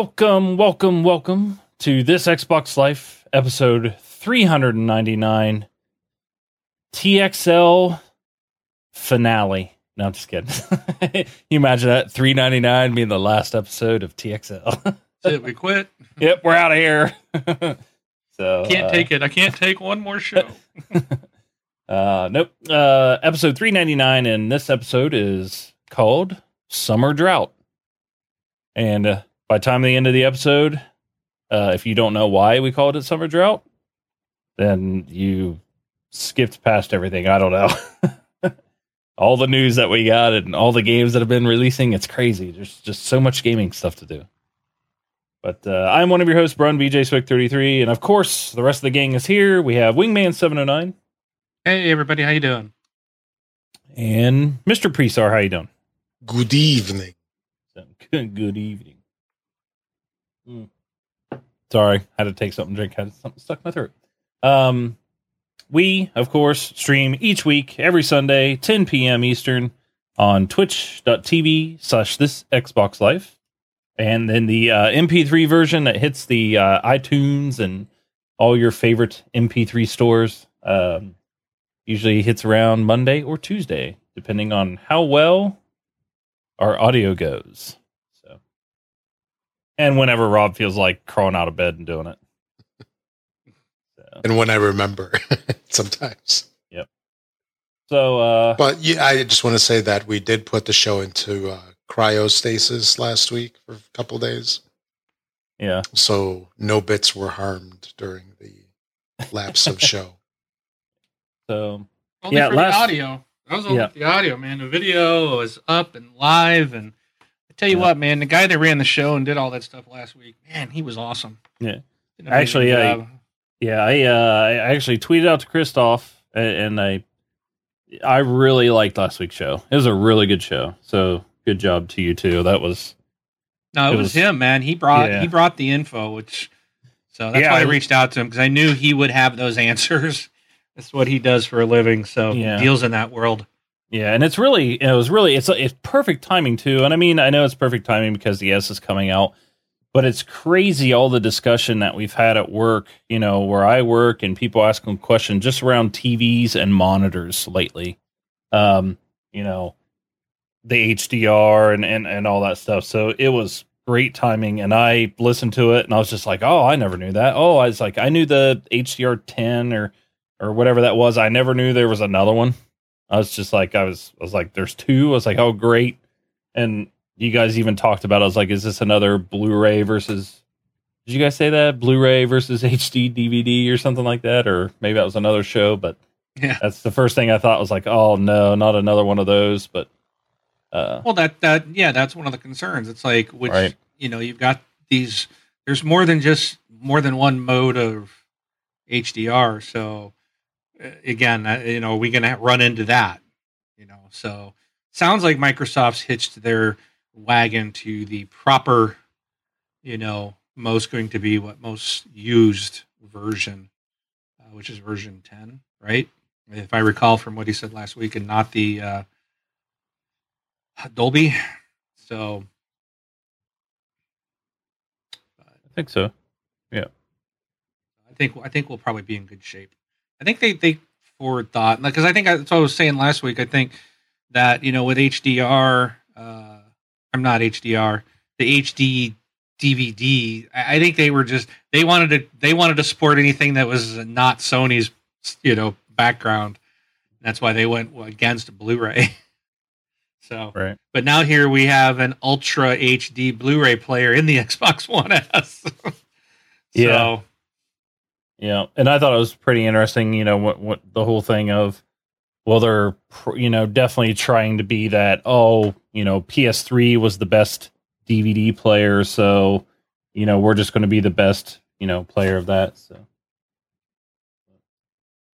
Welcome, welcome, welcome to this Xbox Life episode 399 TXL finale. No, I'm just kidding. you imagine that 399 being the last episode of TXL. That's. We quit. yep, we're out of here. so Can't uh, take it. I can't take one more show. Uh, nope. Uh, episode 399, and this episode is called Summer Drought. And uh, by the time of the end of the episode, uh, if you don't know why we called it Summer Drought, then you skipped past everything. I don't know. all the news that we got and all the games that have been releasing, it's crazy. There's just so much gaming stuff to do. But uh, I'm one of your hosts, Brun VJ Swick 33, and of course, the rest of the gang is here. We have Wingman 709 hey, everybody. How you doing? and Mr. Presar. How you doing? Good evening. So, Good, good evening. Sorry, had to take something to drink. Had something stuck in my throat. Um, we of course stream each week, every Sunday, 10 p.m. Eastern, on Twitch.tv slash This Xbox Life, and then the uh, MP3 version that hits the uh, iTunes and all your favorite MP3 stores. Um, usually hits around Monday or Tuesday, depending on how well our audio goes. So, and whenever Rob feels like crawling out of bed and doing it. So, And when I remember, sometimes. Yep. So uh, But yeah, I just want to say that we did put the show into uh, cryostasis last week for a couple days. yeah, So no bits were harmed during the lapse of show. so Only Yeah, for last- the audio. That was only Yeah. the audio, man. The video was up and live, and I tell you Yeah. what, man, the guy that ran the show and did all that stuff last week, man, he was awesome. Yeah. Did an amazing Actually, I- yeah, I uh, I actually tweeted out to Christoph, and, and I I really liked last week's show. It was a really good show. So good job to you too. That was no, it, it was, was- him, man. He brought Yeah. he brought the info, which so that's Yeah, why I I- reached out to him because I knew he would have those answers. That's what he does for a living. So Yeah. deals in that world. Yeah, and it's really it was really it's it's perfect timing too. And I mean, I know it's perfect timing because the S is coming out, but it's crazy all the discussion that we've had at work, you know, where I work and people asking questions just around TVs and monitors lately. Um, you know, the HDR and and and all that stuff. So it was great timing and I listened to it and I was just like, "Oh, I never knew that." Oh, I was like, "I knew the HDR 10 or or whatever that was. I never knew there was another one." I was just like, I was, I was like, there's two. I was like, oh, great. And you guys even talked about, it. I was like, is this another Blu-ray versus, did you guys say that? Blu-ray versus HD DVD or something like that? Or maybe that was another show, but Yeah. that's the first thing I thought was like, oh no, not another one of those. But, uh, Well, that that yeah, that's one of the concerns. It's like which Right. you know you've got these. There's more than just more than one mode of HDR. So again, uh, you know, we gonna run into that. You know, so sounds like Microsoft's hitched their wagon to the proper, you know, most going to be what most used version, uh, which is version ten, right? If I recall from what he said last week, and not the. Uh, Dolby. So I think so. Yeah. I think I think we'll probably be in good shape. I think they they forward thought because I think I, that's what I was saying last week. I think that you know with HDR, uh, I'm not HDR, the HD DVD. I I think they were just they wanted to they wanted to support anything that was not Sony's you know background. That's why they went against Blu-ray. so Right. But now here we have an Ultra HD Blu-ray player in the Xbox One S. so, Yeah. Yeah, and I thought it was pretty interesting. You know, what what the whole thing of, well, they're you know definitely trying to be that. Oh, you know, PS3 was the best DVD player, so you know we're just going to be the best you know player of that. So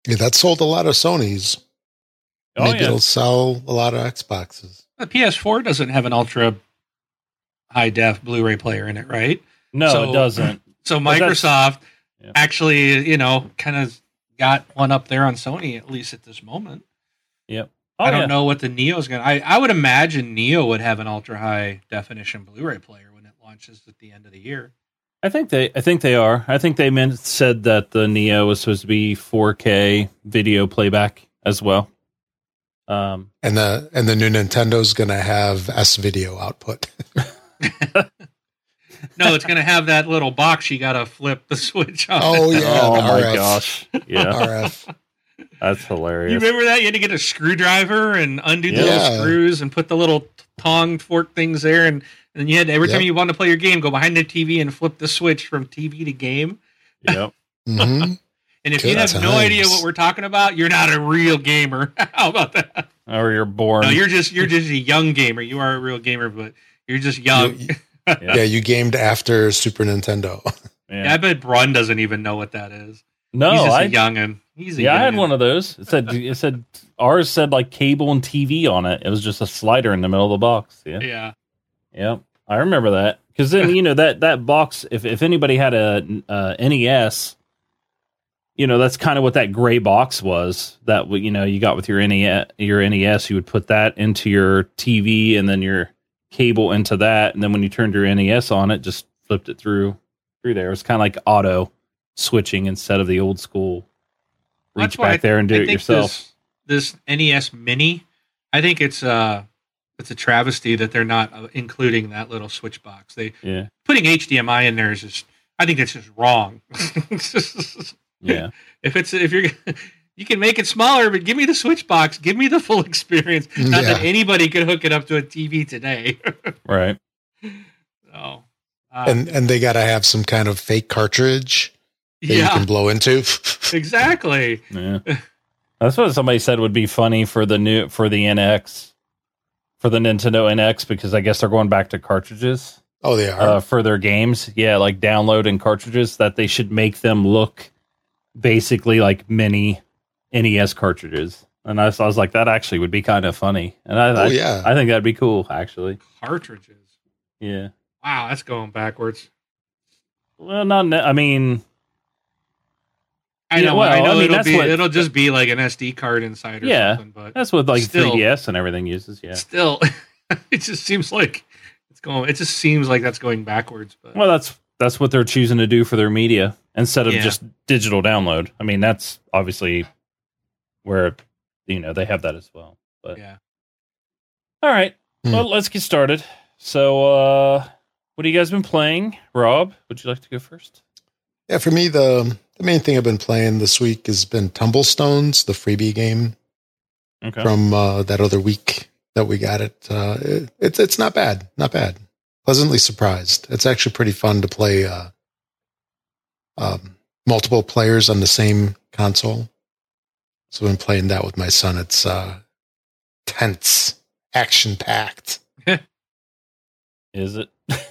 Yeah, that sold a lot of Sony's. oh Maybe yeah, it'll sell a lot of Xboxes. The PS4 doesn't have an ultra high def Blu-ray player in it, right? no, so- it doesn't. So Microsoft Yeah. actually, you know, kind of got one up there on Sony at least at this moment. Yep. Oh, I don't yeah. know what the Neo's going to I I would imagine Neo would have an ultra high definition Blu-ray player when it launches at the end of the year. I think they I think they are. I think they meant said that the Neo was supposed to be 4K video playback as well. Um, and the and the new Nintendo's going to have S video output. no, it's going to have that little box you got to flip the switch on. Oh yeah! oh my RF. gosh! Yeah, RF. that's hilarious. You remember that? You had to get a screwdriver and undo the Yeah. little screws and put the little tong fork things there, and, and then you had every time you wanted to play your game, go behind the TV and flip the switch from TV to game. Yep. hmm And if you Good have no idea what we're talking about, you're not a real gamer. How about that? Or you're born. No, you're just you're just a young gamer. You are a real gamer, but you're just young. You- Yeah. Yeah, you gamed after Super Nintendo. Yeah, I bet Brun doesn't even know what that is. no, He's just I a youngin. He's a yeah, I had one of those. It said it said ours said like cable and TV on it. It was just a slider in the middle of the box. Yeah, Yeah, yeah, I remember that because then you know that that box. If if anybody had a uh, NES, you know that's kind of what that gray box was. That you know you got with your NES. Your NES, you would put that into your TV and then your cable into that, and then when you turned your NES on, it just flipped it through through there. It was kind of like auto switching instead of the old school. Reach back there and do I it yourself. This, this NES Mini, I think it's uh it's a travesty that they're not uh, including that little switch box. They Yeah, putting HDMI in there is just. I think that's just wrong. yeah. if it's if you're you can make it smaller, but give me the switch box. Give me the full experience. Not that anybody could hook it up to a TV today. Right. so, uh, and and they got to have some kind of fake cartridge that you can blow into. exactly. Yeah. That's what somebody said would be funny for the new for the NX for the Nintendo NX because I guess they're going back to cartridges oh, they are. uh, for their games. Yeah, like downloading cartridges that they should make them look basically like mini NES cartridges. And I was, I was like, that actually would be kind of funny. And I, oh I, yeah. I think that'd be cool, actually. Cartridges. Yeah. Wow, that's going backwards. Well, not. Ne- I mean, I Yeah, know. well, I know I mean, it'll that's be what- it'll just be like an SD card inside or Yeah. something, but that's what like Still. 3DS and everything uses. Yeah. still, it just seems like it's going. It just seems like that's going backwards. But Well, that's that's what they're choosing to do for their media instead of Yeah. just digital download. I mean, that's obviously where you know they have that as well. But yeah, all right, Hmm. well, let's get started. So, uh what have you guys been playing? Rob, would you like to go first? Yeah, for me, the the main thing I've been playing this week has been Tumblestones, the freebie game Okay. from uh, that other week that we got it. Uh, it. It's it's not bad, not bad. Pleasantly surprised. It's actually pretty fun to play uh, um, multiple players on the same console. So, when playing that with my son, it's uh, tense, action packed. Is it?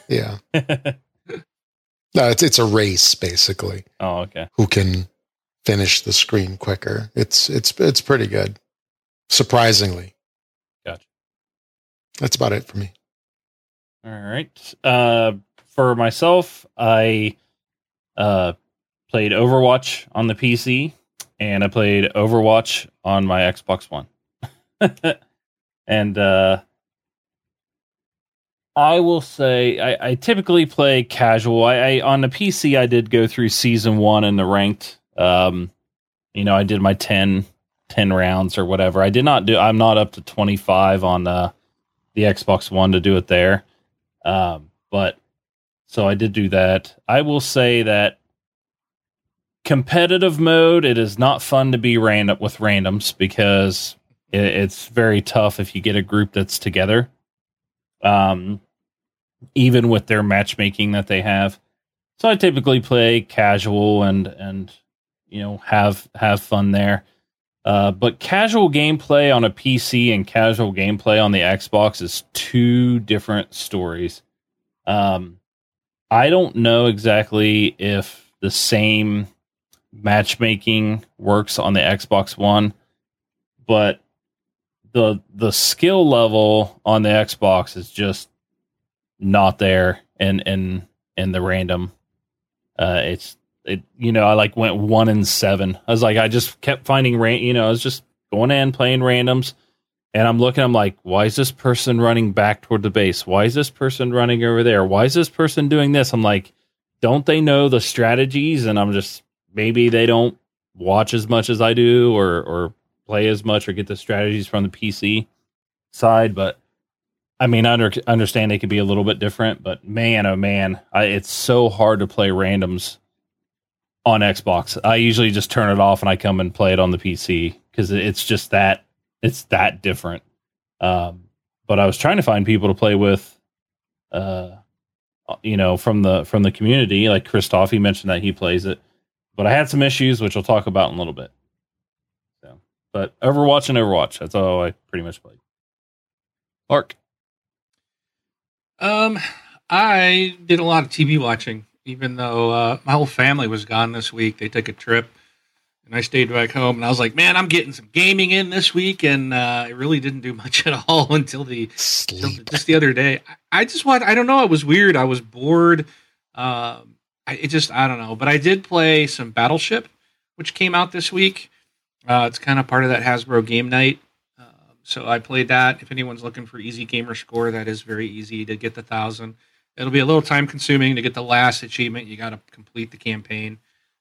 Yeah, no, it's it's a race basically. oh, okay. who can finish the screen quicker. It's it's it's pretty good. Surprisingly. Gotcha. That's about it for me. All right. Uh, for myself, I uh, played Overwatch on the PC, and I played Overwatch on my Xbox One. and uh, I will say, I, I typically play casual. I, I on the PC, I did go through season one and the ranked. Um, you know, I did my 10, 10 rounds or whatever. I did not do. I'm not up to twenty five on uh, the Xbox One to do it there. Um, but so I did do that. I will say that competitive mode, it is not fun to be random with randoms because it, it's very tough if you get a group that's together. Um, even with their matchmaking that they have. So I typically play casual and and you know have have fun there. Uh, but casual gameplay on a PC and casual gameplay on the Xbox is two different stories. Um, I don't know exactly if the same matchmaking works on the Xbox One, but the the skill level on the Xbox is just not there in in in the random. Uh, it's it you know I like went one in seven. I was like I just kept finding ran you know I was just going in playing randoms, And I'm looking, I'm like, why is this person running back toward the base? Why is this person running over there? Why is this person doing this? I'm like, don't they know the strategies? And I'm just, maybe they don't watch as much as I do or, or play as much or get the strategies from the PC side. But I mean, I under, understand they could be a little bit different, but man, oh man, I, it's so hard to play randoms on Xbox. I usually just turn it off and I come and play it on the PC because it's just that it's that different. Um, but I was trying to find people to play with, uh, you know, from the from the community. Like Christoph, he mentioned that he plays it, but I had some issues, which I'll talk about in a little bit. So, but Overwatch and Overwatch, that's all I pretty much played. Mark, um, I did a lot of TV watching even though uh, my whole family was gone this week. They took a trip, and I stayed back home. And I was like, man, I'm getting some gaming in this week, and uh, I really didn't do much at all until the until just the other day. I, I just want I don't know. It was weird. I was bored. Um, I, it just I don't know. But I did play some Battleship, which came out this week. Uh, it's kind of part of that Hasbro game night. Um, so I played that. If anyone's looking for easy gamer score, that is very easy to get the thousand. It'll be a little time consuming to get the last achievement. You got to complete the campaign,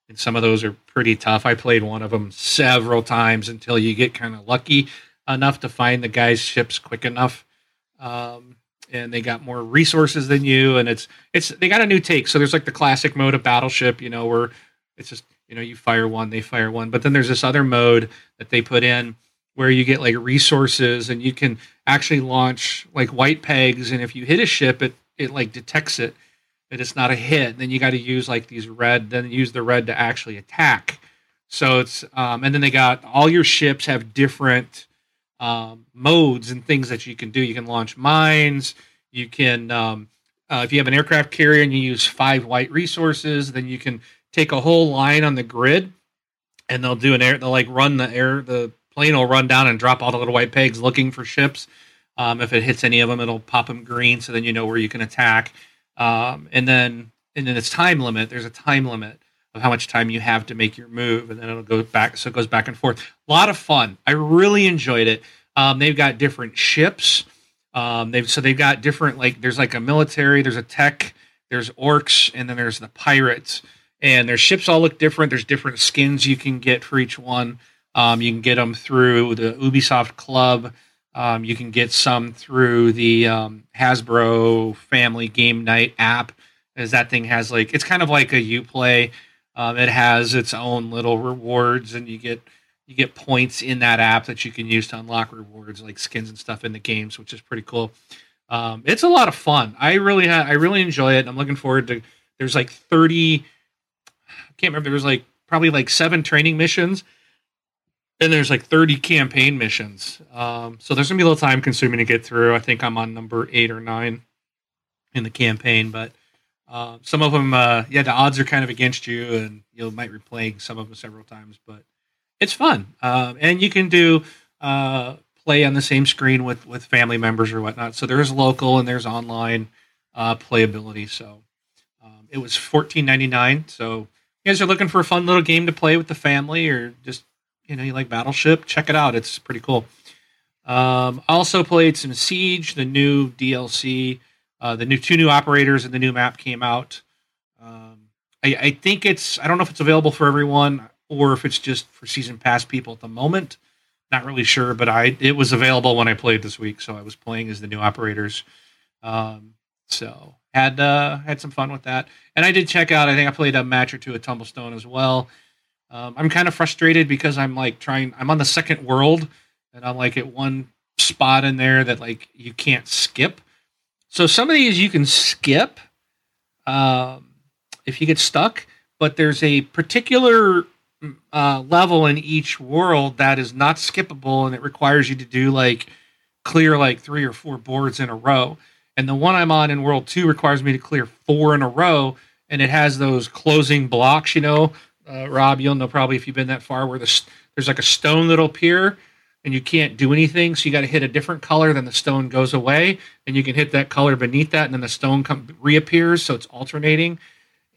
and some of those are pretty tough. I played one of them several times until you get kind of lucky enough to find the guy's ships quick enough. Um, and they got more resources than you, and it's it's they got a new take. So there's like the classic mode of Battleship, you know, where it's just you know you fire one, they fire one, but then there's this other mode that they put in where you get like resources and you can actually launch like white pegs, and if you hit a ship, it it like detects it that it's not a hit. Then you got to use like these red, then use the red to actually attack. So it's um, and then they got all your ships have different um, modes and things that you can do. You can launch mines. You can um, uh, if you have an aircraft carrier and you use five white resources, then you can take a whole line on the grid, and they'll do an air. They'll like run the air. The plane will run down and drop all the little white pegs looking for ships. Um, if it hits any of them, it'll pop them green, so then you know where you can attack. Um, and then and then it's time limit. There's a time limit of how much time you have to make your move, and then it'll go back. So it goes back and forth. A lot of fun. I really enjoyed it. Um, they've got different ships. Um, they've so they've got different like there's like a military, there's a tech, there's orcs, and then there's the pirates. And their ships all look different. There's different skins you can get for each one. Um, you can get them through the Ubisoft Club. Um, you can get some through the um, Hasbro Family Game Night app, as that thing has like it's kind of like a UPlay. Um, it has its own little rewards, and you get you get points in that app that you can use to unlock rewards like skins and stuff in the games, which is pretty cool. Um, it's a lot of fun. I really ha- I really enjoy it. I'm looking forward to. There's like 30. I can't remember. There was like probably like seven training missions and there's like 30 campaign missions. Um, so there's gonna be a little time consuming to get through. I think I'm on number eight or nine in the campaign, but uh, some of them, uh, yeah, the odds are kind of against you, and you might be playing some of them several times, but it's fun. Uh, and you can do uh, play on the same screen with with family members or whatnot. So there's local and there's online playability. So um, it was 14.99. So you guys are looking for a fun little game to play with the family, or just you know you like Battleship, check it out. It's pretty cool. Um, also played some Siege, the new DLC. Uh, the new two new operators and the new map came out. Um, I, I, think it's I don't know if it's available for everyone or if it's just for season pass people at the moment. Not really sure, but I it was available when I played this week, so I was playing as the new operators. Um, so had uh, had some fun with that, and I did check out. I think I played a match or two at Tumblestone as well. Um, I'm kind of frustrated because I'm like trying. I'm on the second world, and I'm like at one spot in there that like you can't skip. So some of these you can skip um, if you get stuck, but there's a particular uh, level in each world that is not skippable, and it requires you to do like clear like three or four boards in a row. And the one I'm on in World Two requires me to clear four in a row, and it has those closing blocks, you know, uh, Rob, you'll know probably if you've been that far where the, there's like a stone that'll appear and you can't do anything. So you got to hit a different color, then the stone goes away, and you can hit that color beneath that, and then the stone come, reappears. So it's alternating,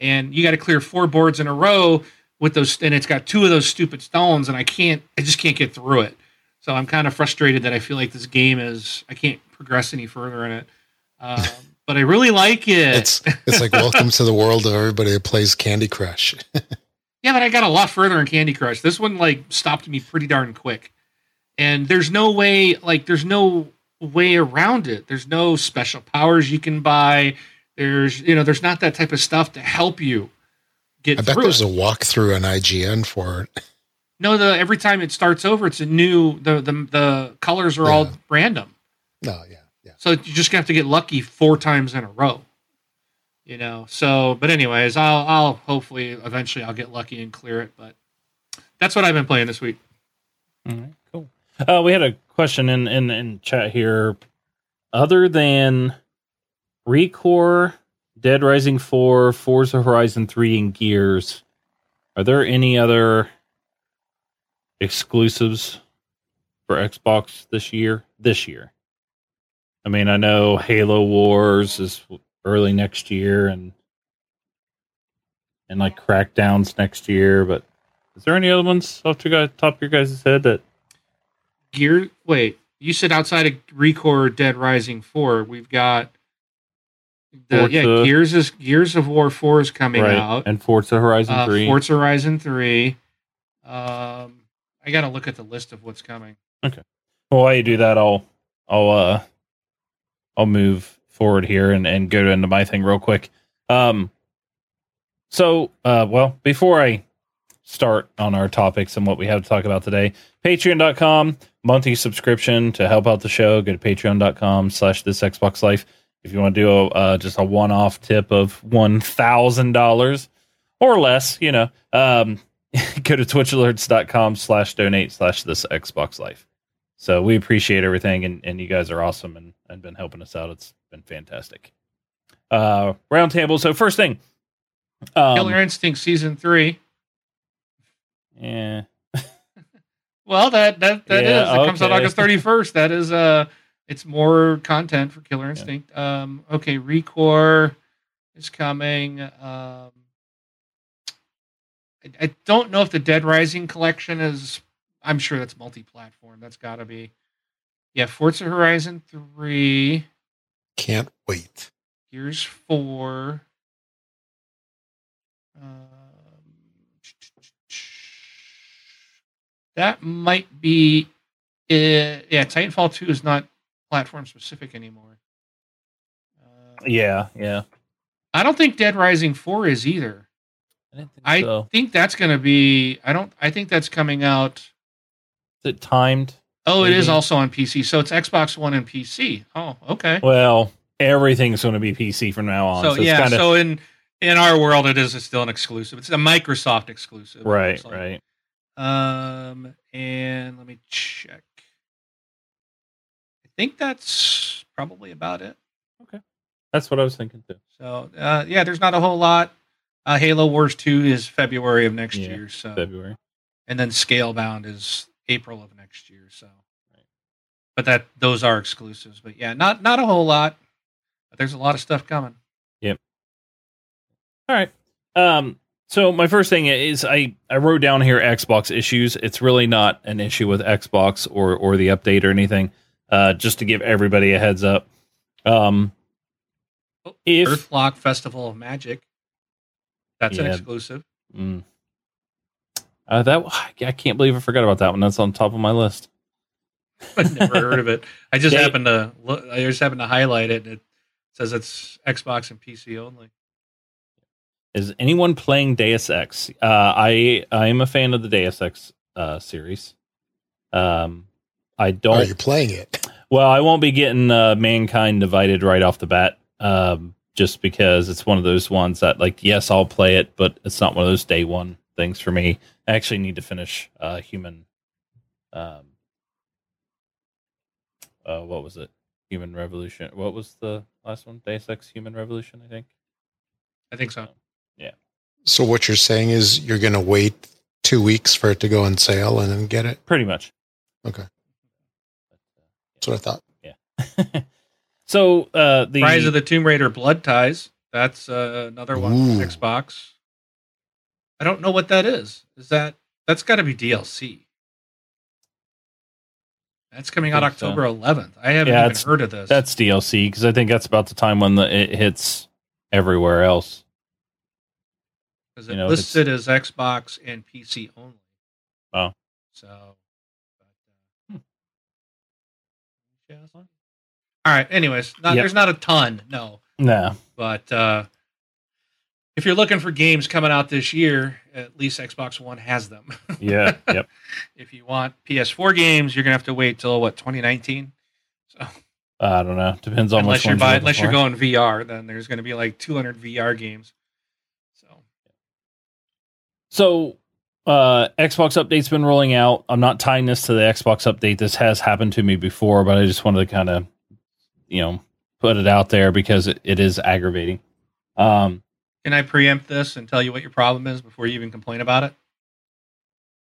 and you got to clear four boards in a row with those, and it's got two of those stupid stones, and I can't, I just can't get through it. So I'm kind of frustrated that I feel like this game is I can't progress any further in it. Um, but I really like it. It's it's like welcome to the world of everybody that plays Candy Crush. Yeah, but I got a lot further in Candy Crush. This one like stopped me pretty darn quick. And there's no way like there's no way around it. There's no special powers you can buy. There's you know, there's not that type of stuff to help you get I bet through there's it. a walkthrough on IGN for it. no, the every time it starts over, it's a new the the the colors are all random. No, yeah, yeah. So you just have to get lucky four times in a row. You know. So, but anyways, I'll I'll hopefully eventually I'll get lucky and clear it. But that's what I've been playing this week. All right, cool. Uh, we had a question in, in, in chat here. Other than Recore, Dead Rising 4, Forza Horizon 3, and Gears, are there any other exclusives for Xbox this year? This year. I mean, I know Halo Wars is early next year and and like Crackdowns next year, but is there any other ones off to top of your guys' head that Gear. Wait, you said outside of Recore Dead Rising Four, we've got the yeah Gears is Gears of War Four is coming out. and Forza Horizon uh, 3? Forza Horizon Three. Um, I got to look at the list of what's coming. Okay. Well, while you do that, I'll I'll uh I'll move forward here and, and go into my thing real quick. Um so uh well before I start on our topics and what we have to talk about today, patreon.com, monthly subscription to help out the show, go to patreon.com slash this Xbox life. If you want to do a uh, just a one off tip of one thousand dollars or less, you know, um go to twitchalerts.com slash donate slash this Xbox life. So we appreciate everything, and, and you guys are awesome and, and been helping us out. It's been fantastic. Uh, roundtable. So first thing, um, Killer Instinct season three. Yeah. well, that that that yeah, is. It okay. comes out August 31st. That is uh it's more content for Killer Instinct. Yeah. Um okay, Recore is coming. Um I, I don't know if the Dead Rising collection is I'm sure that's multi-platform. That's got to be Yeah, Forza Horizon 3. Can't wait. Here's 4. That might be it. Yeah, Titanfall 2 is not platform specific anymore. Uh, yeah, yeah. I don't think Dead Rising 4 is either. I didn't think I so. think that's going to be I don't I think that's coming out Is it timed? Oh, it is also on PC. So it's Xbox One and PC. Oh, okay. Well, everything's going to be PC from now on. So, So, it's yeah, kinda, so in in our world it is still an exclusive. It's a Microsoft exclusive. it right, like. right. Um, and let me check. I think that's probably about it. Okay, that's what I was thinking too. So, uh, yeah, there's not a whole lot. Uh, Halo Wars 2 is February of next Yeah, year. So, February. and then Scalebound is April of next year. So, Right. but that those are exclusives. But yeah, not not a whole lot. But there's a lot of stuff coming. Yep. All right. Um. So my first thing is I I wrote down here Xbox issues. It's really not an issue with Xbox or or the update or anything. Uh, just to give everybody a heads up. Um. If Earthlock Festival of Magic. That's an exclusive. Mm. Uh, that I can't believe I forgot about that one. That's on top of my list. I've never heard of it. I just Yeah. happened to look, I just happened to highlight it, and it says it's Xbox and PC only. Is anyone playing Deus Ex? Uh, I I am a fan of the Deus Ex uh, series. Um, I don't. Are you playing it? Well, I won't be getting uh, Mankind Divided right off the bat, um, just because it's one of those ones that, like, yes, I'll play it, but it's not one of those day one things for me. I actually need to finish uh, Human. Um, uh, what was it? Human Revolution. What was the last one? Deus Ex Human Revolution, I think. I think so. So what you're saying is you're going to wait two weeks for it to go on sale and then get it? Pretty much. Okay. Uh, That's what I thought. Yeah. so uh, the Rise of the Tomb Raider Blood Ties. That's uh, another one Ooh. on Xbox. I don't know what that is. Is that that's got to be DLC? That's coming out Think so. October 11th. I haven't Yeah, even heard of this. That's DLC because I think that's about the time when the, it hits everywhere else. Because you know, listed as Xbox and PC only. Oh. So. But, uh, yeah, that's fine. All right. Anyways, not, Yep. there's not a ton, no. No. But uh, if you're looking for games coming out this year, at least Xbox One has them. Yeah. yep. if you want PS4 games, you're gonna have to wait till what 2019. So I don't know. Depends on unless you're buying, unless you're going VR, then there's gonna be like 200 VR games. So uh, Xbox update's been rolling out. I'm not tying this to the Xbox update. This has happened to me before, but I just wanted to kind of, you know, put it out there because it, it is aggravating. Um, can I preempt this and tell you what your problem is before you even complain about it?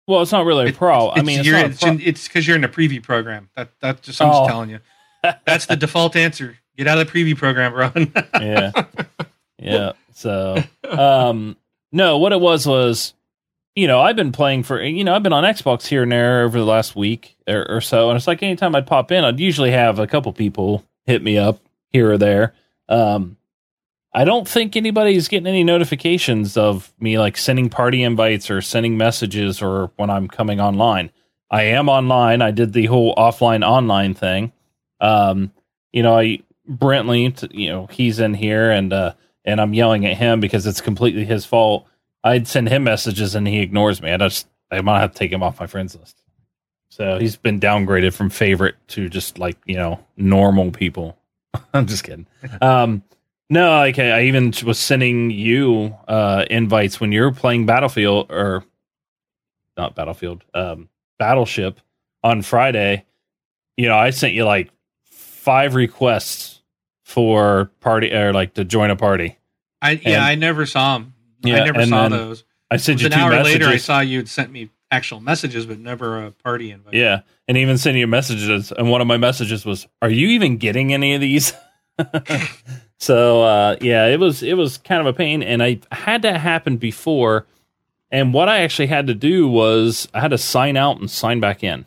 well, it's not really a It- pro. I mean, it's you're- not a it's pro- because you're in the preview program. That that's just I'm Oh. just telling you. That's the default answer. Get out of the preview program, bro. yeah, yeah. So, um, no, what it was was, you know, I've been playing for, you know, I've been on Xbox here and there over the last week or, or so, and it's like anytime I'd pop in, I'd usually have a couple people hit me up here or there. Um, I don't think anybody's getting any notifications of me like sending party invites or sending messages or when I'm coming online. I am online. I did the whole offline online thing. Um, you know, I Brentley, you know, he's in here and uh and I'm yelling at him because it's completely his fault. I'd send him messages and he ignores me. I just I might have to take him off my friends list. So he's been downgraded from favorite to just like, you know, normal people. I'm just kidding. Um no, like I I even was sending you uh invites when you're playing Battlefield or not Battlefield, um Battleship on Friday. You know, I sent you like five requests for party or like to join a party. I yeah, And- I never saw them. Yeah, I never saw those. I sent you an two hour messages. later, I saw you had sent me actual messages, but never a party invite. Yeah, and even sending you messages. And one of my messages was, "Are you even getting any of these?" so uh, yeah, it was it was kind of a pain, and I had that happen before. And what I actually had to do was I had to sign out and sign back in,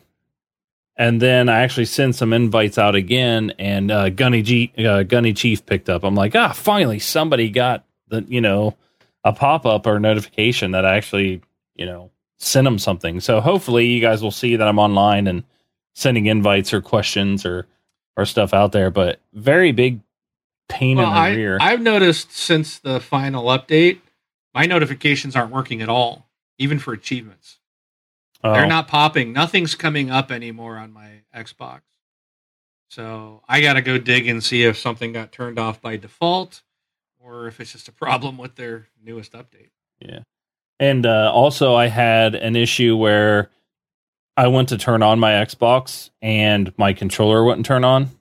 and then I actually sent some invites out again. And uh, Gunny G, uh, Gunny Chief picked up. I'm like, ah, finally somebody got the you know a pop up or notification that I actually you know send them something. So hopefully you guys will see that I'm online and sending invites or questions or or stuff out there. But very big pain Well, in the I, rear. I've noticed since the final update, my notifications aren't working at all, even for achievements. Oh, They're not popping. Nothing's coming up anymore on my Xbox. So I got to go dig and see if something got turned off by default or if it's just a problem with their newest update. Yeah. And uh, also, I had an issue where I went to turn on my Xbox and my controller wouldn't turn on.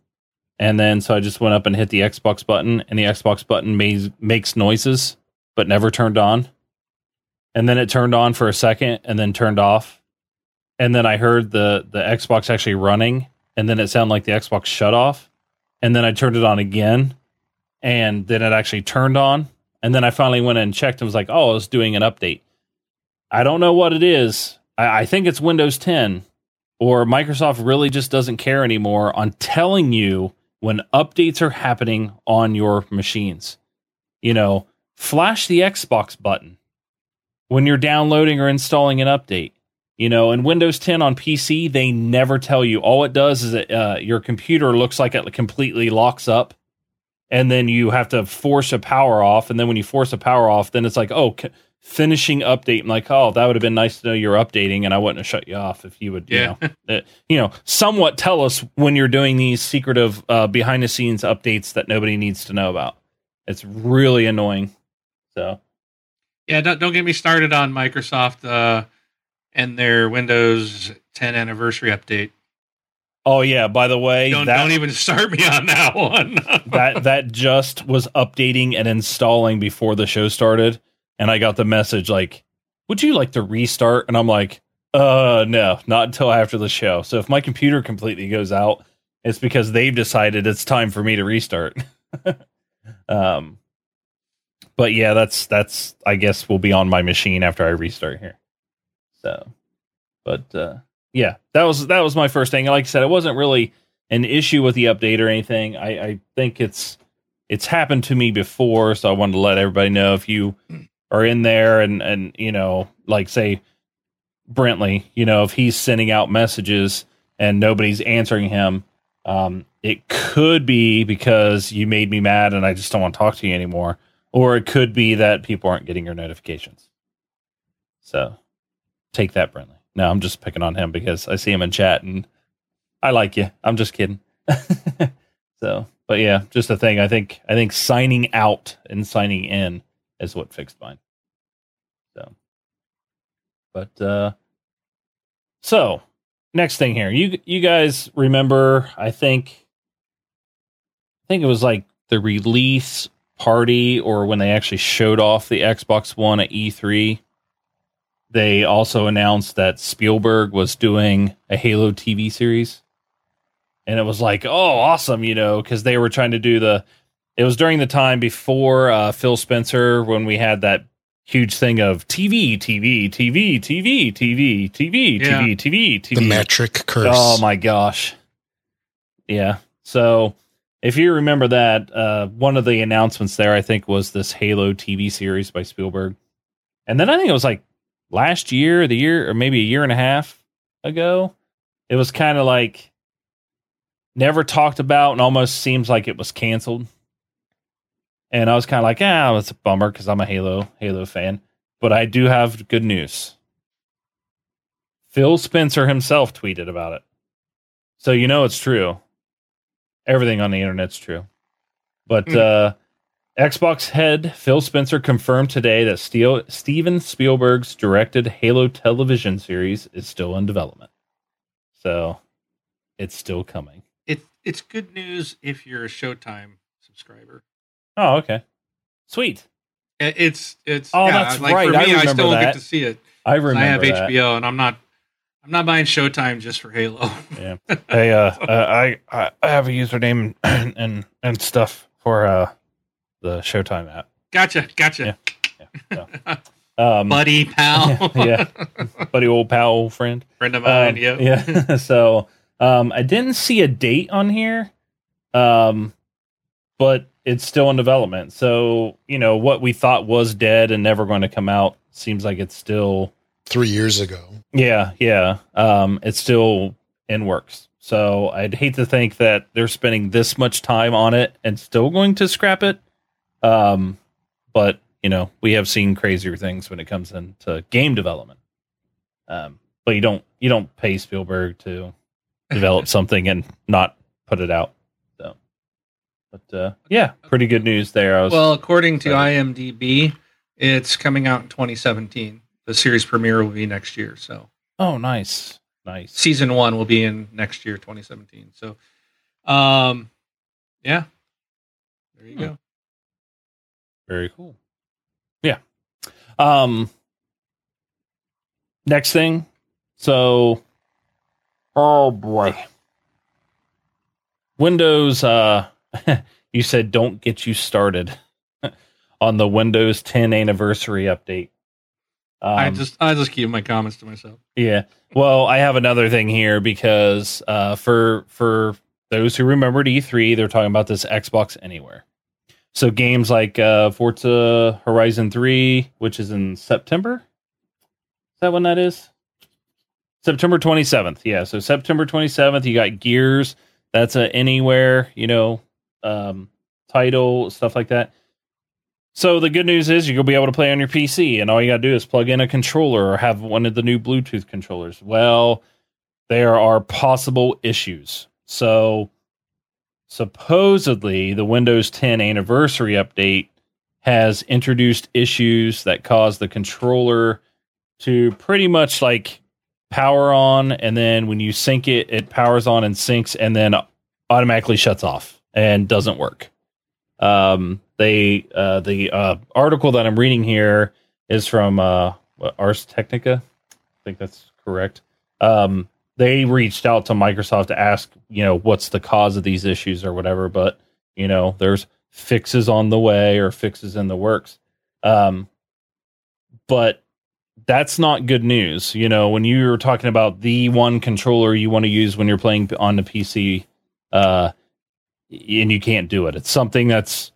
And then so I just went up and hit the Xbox button, and the Xbox button ma- makes noises but never turned on. And then it turned on for a second and then turned off. And then I heard the, the Xbox actually running, and then it sounded like the Xbox shut off. And then I turned it on again, and then it actually turned on. And then I finally went and checked and was like, oh, I was doing an update. I don't know what it is. I, I think it's Windows 10 or Microsoft really just doesn't care anymore on telling you when updates are happening on your machines. You know, flash the Xbox button when you're downloading or installing an update. You know, in Windows 10 on PC, they never tell you. All it does is that uh, your computer looks like it completely locks up and then you have to force a power off and then when you force a power off then it's like oh c- finishing update i'm like oh that would have been nice to know you're updating and i wouldn't have shut you off if you would Yeah. you know uh, you know somewhat tell us when you're doing these secretive uh, behind the scenes updates that nobody needs to know about it's really annoying so Yeah, don't, don't get me started on Microsoft uh, and their Windows 10 anniversary update. Oh yeah by the way Don't, that, don't even start me on that one. that that just was updating and installing before the show started and i got the message like would you like to restart? And i'm like uh no not until after the show. So if my computer completely goes out it's because they've decided it's time for me to restart. Um but yeah that's that's i guess will be on my machine after i restart here. So but uh yeah, that was that was my first thing. Like I said, it wasn't really an issue with the update or anything. I, I think it's it's happened to me before, so I wanted to let everybody know if you are in there and and you know, like say Brentley, you know, if he's sending out messages and nobody's answering him, um, it could be because you made me mad and I just don't want to talk to you anymore, or it could be that people aren't getting your notifications. So take that, Brentley. No, I'm just picking on him because I see him in chat and I like you. I'm just kidding. so, but yeah, just a thing. I think I think signing out and signing in is what fixed mine. So, but uh, so next thing here, you you guys remember? I think I think it was like the release party or when they actually showed off the Xbox One at E3 they also announced that Spielberg was doing a Halo TV series. And it was like, oh, awesome, you know, because they were trying to do the. It was during the time before uh, Phil Spencer when we had that huge thing of TV, TV, TV, TV, TV, TV, yeah. TV, TV, TV. The Mattrick curse. Oh my gosh. Yeah. So if you remember that, uh, one of the announcements there, I think, was this Halo TV series by Spielberg. And then I think it was like last year, the year, or maybe a year and a half ago. It was kind of like never talked about and almost seems like it was canceled. And I was kind of like, ah, it's a bummer because I'm a Halo Halo fan. But I do have good news. Phil Spencer himself tweeted about it. So you know it's true. Everything on the internet's true. But mm. uh Xbox head Phil Spencer confirmed today that Steel, Steven Spielberg's directed Halo television series is still in development. So it's still coming. It, it's good news if you're a Showtime subscriber. Oh, okay. Sweet. It's it's oh, yeah, that's like right. For me, I, I still that. get to see it. I remember. I have that. HBO, and I'm not. I'm not buying Showtime just for Halo. yeah. Hey, uh, uh, I, I I have a username and and, and stuff for uh the Showtime app. Gotcha, gotcha. Yeah. yeah. Um, buddy, pal. yeah, buddy, old pal, old friend, friend of mine. Um, yeah, yeah. so um, I didn't see a date on here, um, but it's still in development. So you know what we thought was dead and never going to come out seems like it's still three years ago. Yeah, yeah. Um, it's still in works. So I'd hate to think that they're spending this much time on it and still going to scrap it. Um, but you know, we have seen crazier things when it comes into game development. Um, but you don't you don't pay Spielberg to develop something and not put it out. So, but uh, yeah, pretty good news there. well, according to IMDb, it's coming out in 2017. The series premiere will be next year. So, oh, nice, nice. Season one will be in next year, 2017. So, um, yeah, there you hmm. go. Very cool. Yeah. Um next thing. So oh boy. Windows uh you said don't get you started on the Windows 10 anniversary update. Um, I just I just keep my comments to myself. Yeah. Well, I have another thing here because uh for for those who remembered E3, they're talking about this Xbox Anywhere. So games like uh, Forza Horizon 3, which is in September. Is that when that is? September 27th. Yeah. So September 27th, you got Gears. That's a anywhere, you know, um, title, stuff like that. So the good news is you'll be able to play on your PC, and all you got to do is plug in a controller or have one of the new Bluetooth controllers. Well, there are possible issues. So supposedly the Windows 10 anniversary update has introduced issues that cause the controller to pretty much like power on and then when you sync it it powers on and syncs and then automatically shuts off and doesn't work. Um they uh the uh article that i'm reading here is from uh ars technica? I think that's correct. Um they reached out to Microsoft to ask, you know, what's the cause of these issues or whatever. But you know, there's fixes on the way or fixes in the works. Um, but that's not good news. You know, when you were talking about the one controller you want to use when you're playing on the PC, uh, and you can't do it. It's something that's,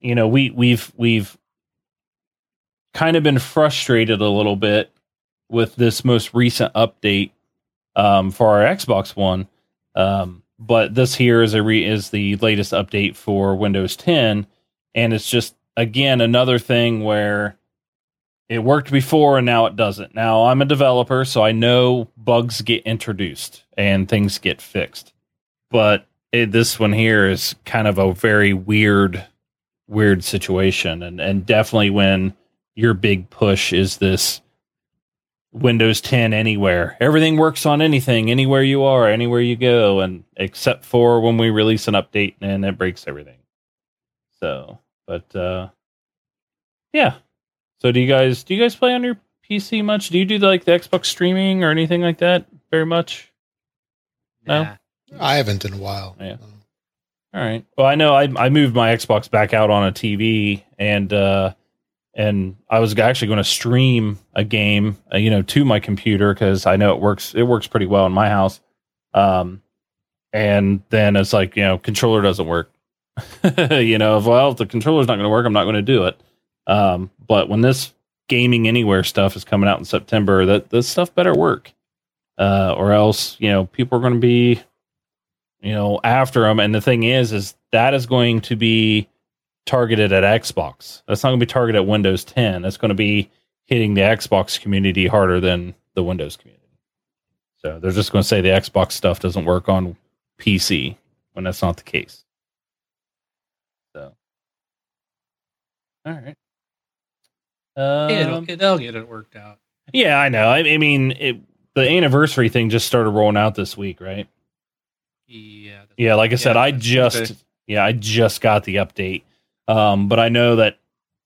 you know, we we've we've kind of been frustrated a little bit with this most recent update um, for our Xbox One. Um, but this here is a re- is the latest update for Windows 10, and it's just again another thing where it worked before and now it doesn't. Now I'm a developer, so I know bugs get introduced and things get fixed, but it, this one here is kind of a very weird, weird situation, and and definitely when your big push is this Windows 10 anywhere. Everything works on anything, anywhere you are, anywhere you go, and except for when we release an update and it breaks everything. So, but uh yeah. So do you guys do you guys play on your PC much? Do you do like the Xbox streaming or anything like that very much? No? Nah. I haven't in a while. Yeah. All right. Well, I know I I moved my Xbox back out on a TV and uh and I was actually going to stream a game, uh, you know, to my computer because I know it works. It works pretty well in my house. Um, and then it's like, you know, controller doesn't work. you know, well, if the controller's not going to work, I'm not going to do it. Um, but when this gaming anywhere stuff is coming out in September, that this stuff better work, uh, or else you know people are going to be, you know, after them. And the thing is, is that is going to be targeted at Xbox. That's not going to be targeted at Windows 10. That's going to be hitting the Xbox community harder than the Windows community. So they're just going to say the Xbox stuff doesn't work on PC when that's not the case. So, all right. Um, It'll, they'll get it worked out. yeah, I know. I, I mean, it, the anniversary thing just started rolling out this week, right? Yeah. Yeah, like I said, Yeah, I just okay. yeah, I just got the update. Um, but I know that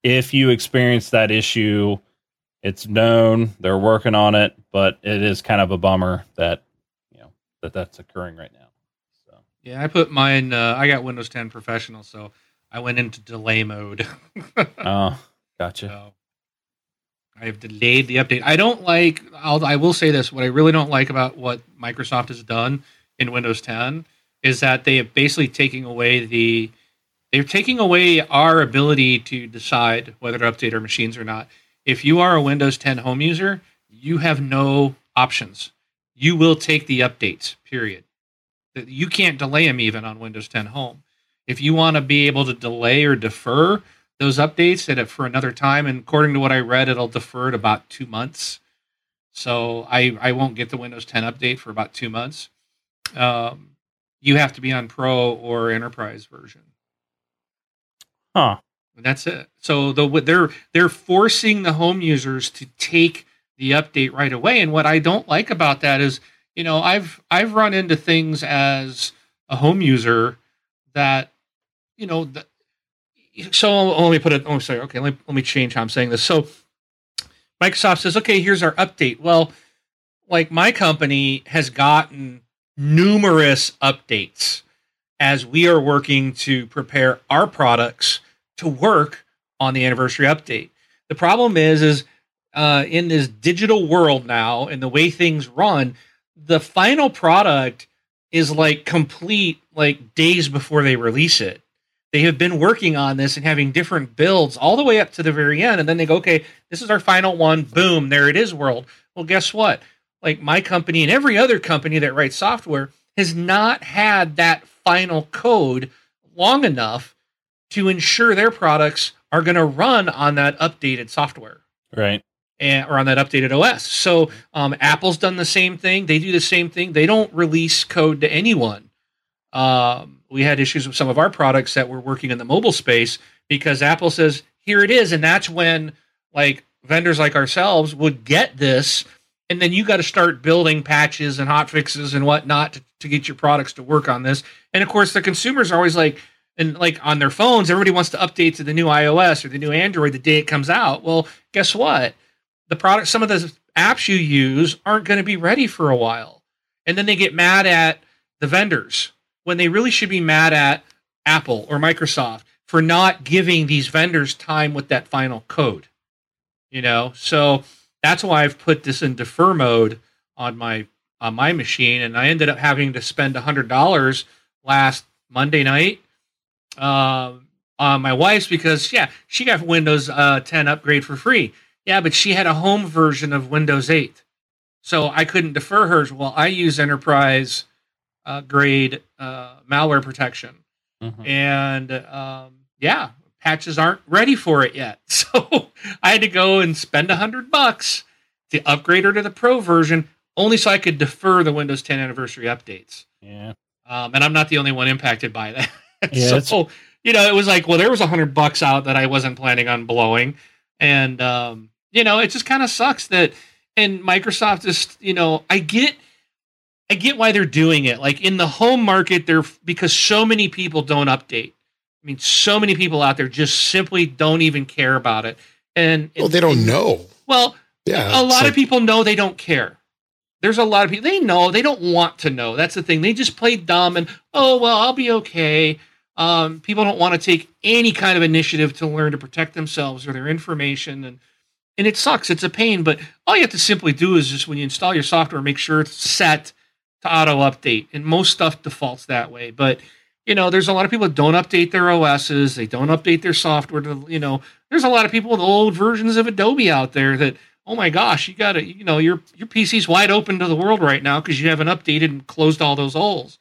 if you experience that issue, it's known they're working on it, but it is kind of a bummer that you know that that's occurring right now. So Yeah, I put mine. Uh, I got Windows 10 Professional, so I went into delay mode. oh, gotcha. So I have delayed the update. I don't like. I'll, I will say this: what I really don't like about what Microsoft has done in Windows 10 is that they have basically taking away the. They're taking away our ability to decide whether to update our machines or not. If you are a Windows 10 home user, you have no options. You will take the updates. Period. You can't delay them even on Windows 10 Home. If you want to be able to delay or defer, those updates that for another time. And according to what I read, it'll defer it about two months. So I, I won't get the Windows 10 update for about two months. Um, you have to be on Pro or Enterprise version. Huh. That's it. So the they're they're forcing the home users to take the update right away. And what I don't like about that is, you know, I've I've run into things as a home user that, you know, the, so let me put it. Oh, sorry. Okay, let me, let me change how I'm saying this. So Microsoft says, okay, here's our update. Well, like my company has gotten numerous updates as we are working to prepare our products to work on the anniversary update. The problem is, is uh, in this digital world now, and the way things run, the final product is like complete like days before they release it. They have been working on this and having different builds all the way up to the very end, and then they go, "Okay, this is our final one. Boom, there it is, world." Well, guess what? Like my company and every other company that writes software has not had that final code long enough to ensure their products are going to run on that updated software Right. and, or on that updated OS. So um, Apple's done the same thing. They do the same thing. They don't release code to anyone. Um, we had issues with some of our products that were working in the mobile space because Apple says, "Here it is," and that's when like vendors like ourselves would get this, and then you got to start building patches and hot fixes and whatnot to, to get your products to work on this. And of course, the consumers are always like, and like on their phones, everybody wants to update to the new iOS or the new Android the day it comes out. Well, guess what? The product, some of the apps you use aren't going to be ready for a while, and then they get mad at the vendors when they really should be mad at Apple or Microsoft for not giving these vendors time with that final code. You know, so That's why I've put this in defer mode on my on my machine, and I ended up having to spend hundred dollars last Monday night uh, on my wife's because yeah, she got Windows uh, 10 upgrade for free. Yeah, but she had a home version of Windows 8, so I couldn't defer hers. Well, I use enterprise uh, grade uh, malware protection, Mhm. and um, yeah, patches aren't ready for it yet. So I had to go and spend a hundred bucks to upgrade her to the pro version, only so I could defer the Windows 10 anniversary updates. Yeah. Um, and I'm not the only one impacted by that. Yeah, so you know, it was like, well, there was a hundred bucks out that I wasn't planning on blowing, and um, you know, it just kind of sucks that. And Microsoft is, you know, I get, I get why they're doing it. Like in the home market, they're because so many people don't update. I mean, so many people out there just simply don't even care about it, and Well, they don't know. Well, Yeah. a lot like- of people know they don't care. There's a lot of people they know they don't want to know. That's the thing. They just play dumb and oh well, I'll be okay. Um, people don't want to take any kind of initiative to learn to protect themselves or their information, and and it sucks. It's a pain, but all you have to simply do is just when you install your software, make sure it's set to auto update, and most stuff defaults that way. But you know, there's a lot of people that don't update their OSs. They don't update their software. To, you know, there's a lot of people with old versions of Adobe out there that oh my gosh, you got to, you know, your your PC's wide open to the world right now because you haven't updated and closed all those holes.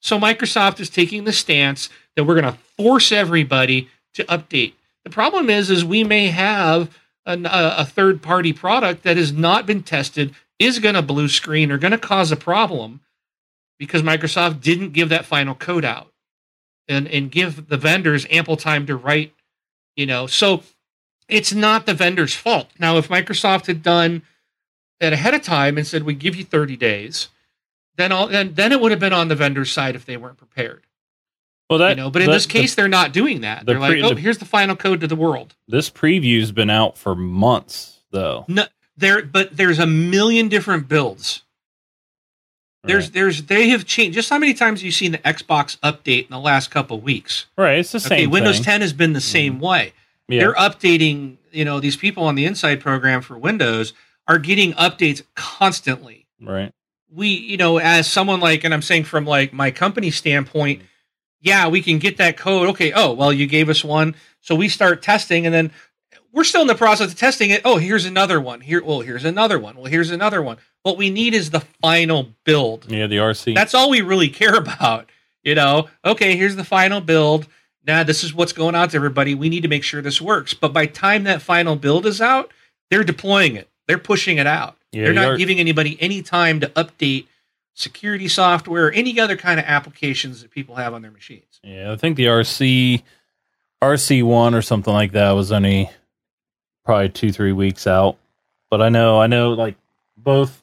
So Microsoft is taking the stance that we're going to force everybody to update. The problem is, is we may have an, a, a third party product that has not been tested, is going to blue screen or going to cause a problem because Microsoft didn't give that final code out and and give the vendors ample time to write. You know, so it's not the vendor's fault. Now, if Microsoft had done that ahead of time and said we give you 30 days, then all then then it would have been on the vendor's side if they weren't prepared. Well, that you know, but in the- this case, they're not doing that. the They're like, oh, the- here's the final code to the world. this preview's been out for months, though. No, there, but there's a million different builds. There's, right. there's, they have changed. Just how many times have you seen the Xbox update in the last couple of weeks? right. It's the same. Okay, Windows thing. 10 has been the same mm-hmm. way. Yeah. They're updating. You know, these people on the Insider program for Windows are getting updates constantly. right. we you know as someone like and i'm saying from like my company standpoint mm-hmm. yeah we can get that code okay oh well you gave us one so we start testing and then we're still in the process of testing it. Oh here's another one. Here well here's another one. Well here's another one. What we need is the final build. Yeah, the RC. that's all we really care about you know? Okay here's the final build. Now this is what's going out to everybody. We need to make sure this works. But by time that final build is out they're deploying it. They're pushing it out. Yeah, they're the not giving anybody any time to update security software or any other kind of applications that people have on their machines. Yeah, I think the RC RC one or something like that was only probably two three weeks out. But I know I know like both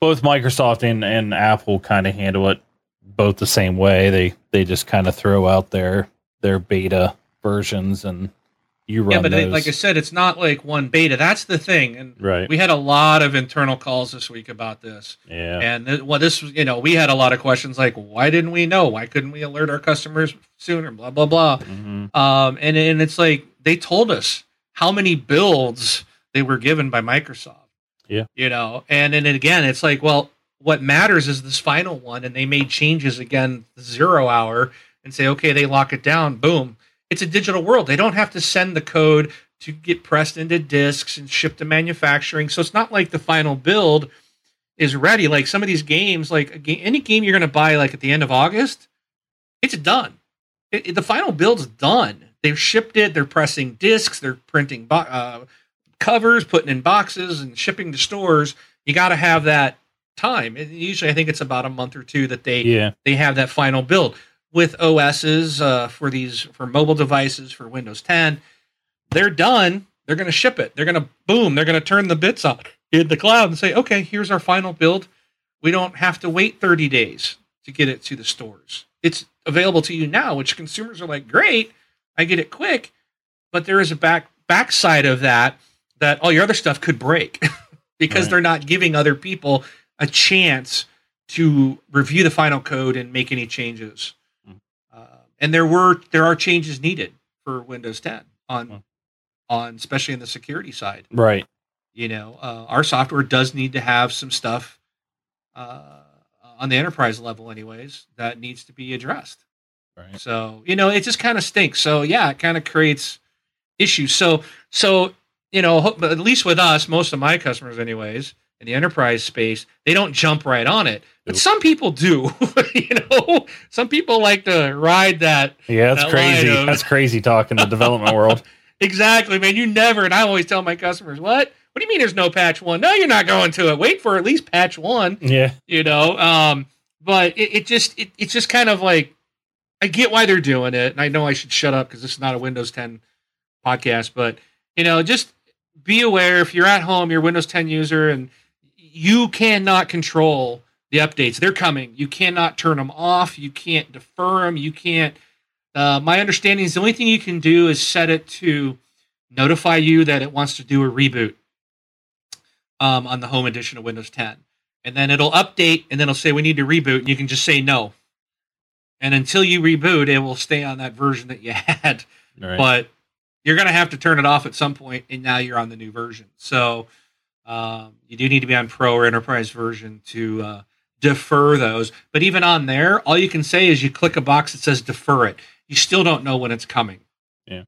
both Microsoft and, and Apple kind of handle it both the same way. They they just kind of throw out their their beta versions and you run yeah, but it, like I said, it's not like one beta. That's the thing. And right. we had a lot of internal calls this week about this. yeah. And th- well, this was, you know, we had a lot of questions like, why didn't we know? Why couldn't we alert our customers sooner? Blah, blah, blah. hmm Um, and, and it's like they told us how many builds they were given by Microsoft. Yeah. You know, and then again, it's like, well, what matters is this final one, and they made changes again zero hour and say, okay, they lock it down, boom. It's a digital world. They don't have to send the code to get pressed into disks and shipped to manufacturing. So it's not like the final build is ready. Like some of these games, like a ga- any game you're going to buy, like at the end of August, it's done. It, it- the final build's done. They've shipped it. They're pressing discs. They're printing bo- uh, covers, putting in boxes, and shipping to stores. You got to have that time. And usually, I think it's about a month or two that they Yeah. they have that final build with OSs uh, for these for mobile devices for Windows 10. They're done. They're going to ship it. They're going to boom. They're going to turn the bits on in the cloud and say, okay, here's our final build. We don't have to wait 30 days to get it to the stores. It's available to you now, which consumers are like, great, I get it quick. But there is a back backside of that that all your other stuff could break because Right. they're not giving other people a chance to review the final code and make any changes. Mm. Uh, and there were there are changes needed for Windows 10 on Mm. on especially in the security side. Right. You know, uh, our software does need to have some stuff uh, on the enterprise level, anyways, that needs to be addressed. Right. So you know, it just kind of stinks. So yeah, it kind of creates issues. So so you know, but at least with us, most of my customers, anyways, in the enterprise space, they don't jump right on it. But Nope. some people do. you know, some people like to ride that Yeah, that's That crazy. of- That's crazy talk in the development world. Exactly, man. You never, and I always tell my customers, what? What do you mean there's no patch one? No, you're not going to it. Wait for at least patch one, Yeah. you know? Um, but it, it just, it, it's just kind of like, I get why they're doing it. And I know I should shut up because this is not a Windows 10 podcast, but, you know, just be aware if you're at home, you're a Windows 10 user, and you cannot control the updates. They're coming. You cannot turn them off. You can't defer them. You can't uh, my understanding is the only thing you can do is set it to notify you that it wants to do a reboot um, on the home edition of Windows 10. And then it'll update and then it'll say we need to reboot and you can just say no. And until you reboot, it will stay on that version that you had. Right. But you're going to have to turn it off at some point and now you're on the new version. So um, you do need to be on Pro or Enterprise version to uh, defer those. But even on there, all you can say is you click a box that says defer it. You still don't know when it's coming. Yeah,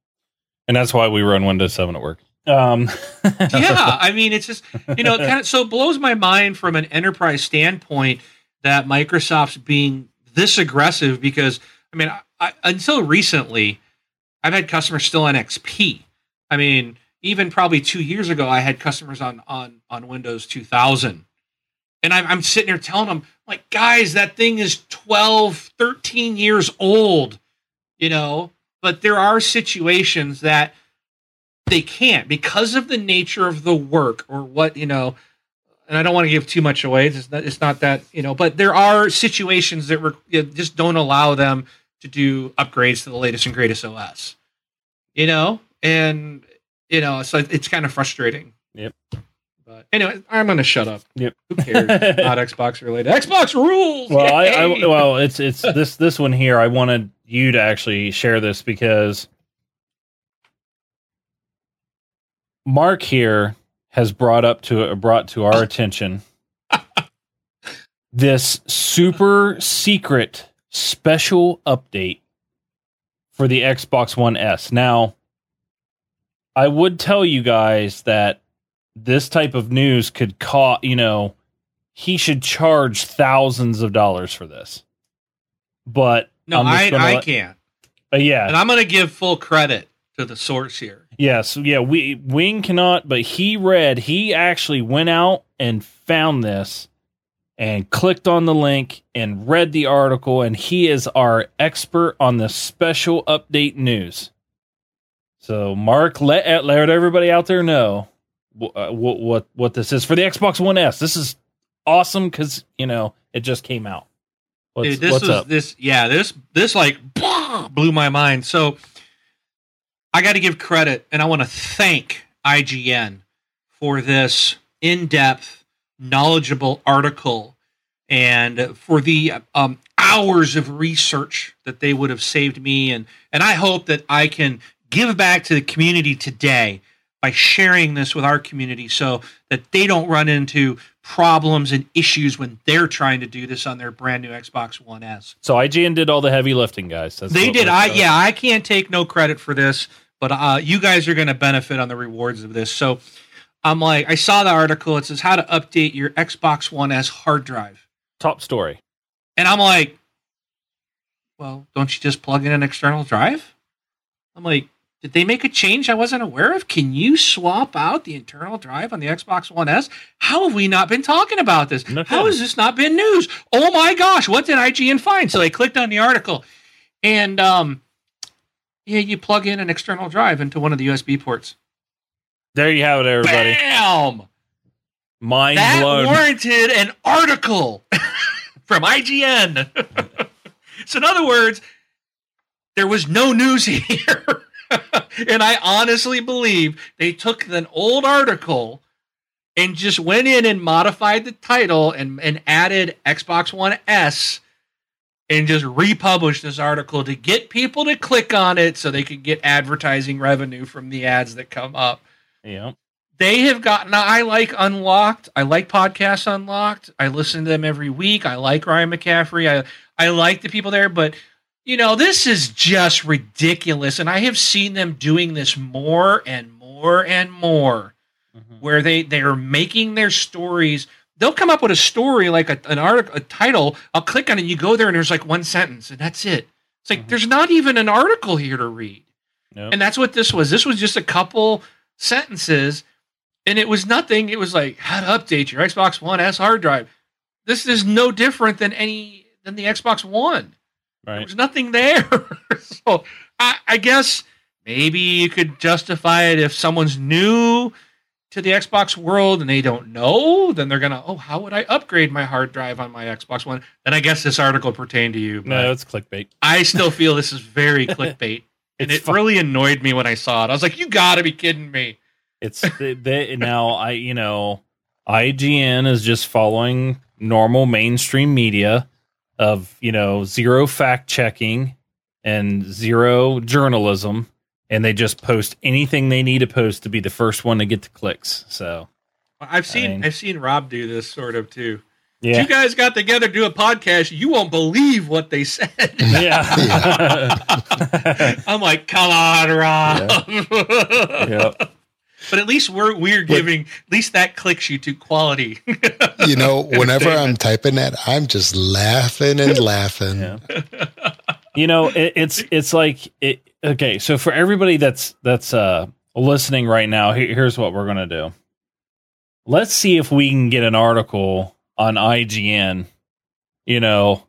and that's why we run Windows 7 at work. Um, yeah, I mean, it's just you know, it kind of so it blows my mind from an enterprise standpoint that Microsoft's being this aggressive because I mean, I, until recently, I've had customers still on XP. I mean, even probably two years ago, I had customers on on on Windows 2000, and I'm, I'm sitting here telling them like, guys, that thing is 12, 13 years old, you know. But there are situations that they can't because of the nature of the work or what you know and i don't want to give too much away it's not, it's not that you know but there are situations that re- you know, just don't allow them to do upgrades to the latest and greatest os you know and you know so it's kind of frustrating Yep. but anyway i'm gonna shut up Yep. who cares not xbox related xbox rules well, I, I well, it's it's this this one here. I wanted you to actually share this because Mark here has brought up to brought to our attention this super secret special update for the Xbox One S. Now, I would tell you guys that this type of news could cost, you know, he should charge thousands of dollars for this. But no i i let- can't uh, yeah, and i'm gonna give full credit to the source here Yes, yeah, we Wing cannot, but he read, he actually went out and found this and clicked on the link and read the article and he is our expert on the special update news. So Mark let uh, let everybody out there know what what what, what this is for the Xbox One S. This is awesome cuz you know, it just came out. What's, Dude, this what's was up? this yeah this this like blew my mind so i got to give credit and i want to thank ign for this in-depth knowledgeable article and for the um, hours of research that they would have saved me and and i hope that i can give back to the community today by sharing this with our community so that they don't run into problems and issues when they're trying to do this on their brand new Xbox One S. So IGN did all the heavy lifting, guys. That's They did. I yeah, I can't take no credit for this, but uh, you guys are going to benefit on the rewards of this. So I'm like, I saw the article. It says how to update your Xbox One S hard drive, top story. and I'm like, well, don't you just plug in an external drive? I'm like, did they make a change I wasn't aware of? Can you swap out the internal drive on the Xbox One S? How have we not been talking about this? No How has this not been news? Oh my gosh, what did IGN find? So I clicked on the article and um yeah, you plug in an external drive into one of the USB ports. There you have it, everybody. Bam! Mind that blown. warranted an article from IGN. so, in other words, there was no news here. and I honestly believe they took an old article and just went in and modified the title and, and added Xbox One S and just republish this article to get people to click on it so they could get advertising revenue from the ads that come up yeah. they have gotten. I like Unlocked. I like podcasts Unlocked. I listen to them every week. I like Ryan McCaffrey. I I like the people there, but you know this is just ridiculous. And I have seen them doing this more and more and more, mm-hmm. where they they are making their stories. They'll come up with a story like a, an article, a title. I'll click on it. And you go there, and there's like one sentence, and that's it. It's like mm-hmm. there's not even an article here to read. Nope. And that's what this was. This was just a couple sentences and it was nothing. It was like how to update your Xbox One S hard drive. This is no different than any than the Xbox One. Right. There's nothing there. so I, I guess maybe you could justify it if someone's new to the Xbox world and they don't know, then they're gonna, oh, how would I upgrade my hard drive on my Xbox One? Then I guess this article pertained to you. No, it's clickbait. I still feel this is very clickbait. and it fun. really annoyed me when I saw it. I was like, you gotta be kidding me. It's they, now I you know IGN is just following normal mainstream media of you know zero fact checking and zero journalism and they just post anything they need to post to be the first one to get the clicks so i've seen I mean, i've seen rob do this sort of too yeah. you guys got together to do a podcast, you won't believe what they said. Yeah. I'm like, come on, Rob. Yeah. yep but at least we're we're giving at least that clicks you to quality. you know, whenever I'm typing that, I'm just laughing and laughing. Yeah. You know, it, it's it's like it, okay. So for everybody that's that's uh listening right now, here's what we're gonna do. Let's see if we can get an article on IGN. You know,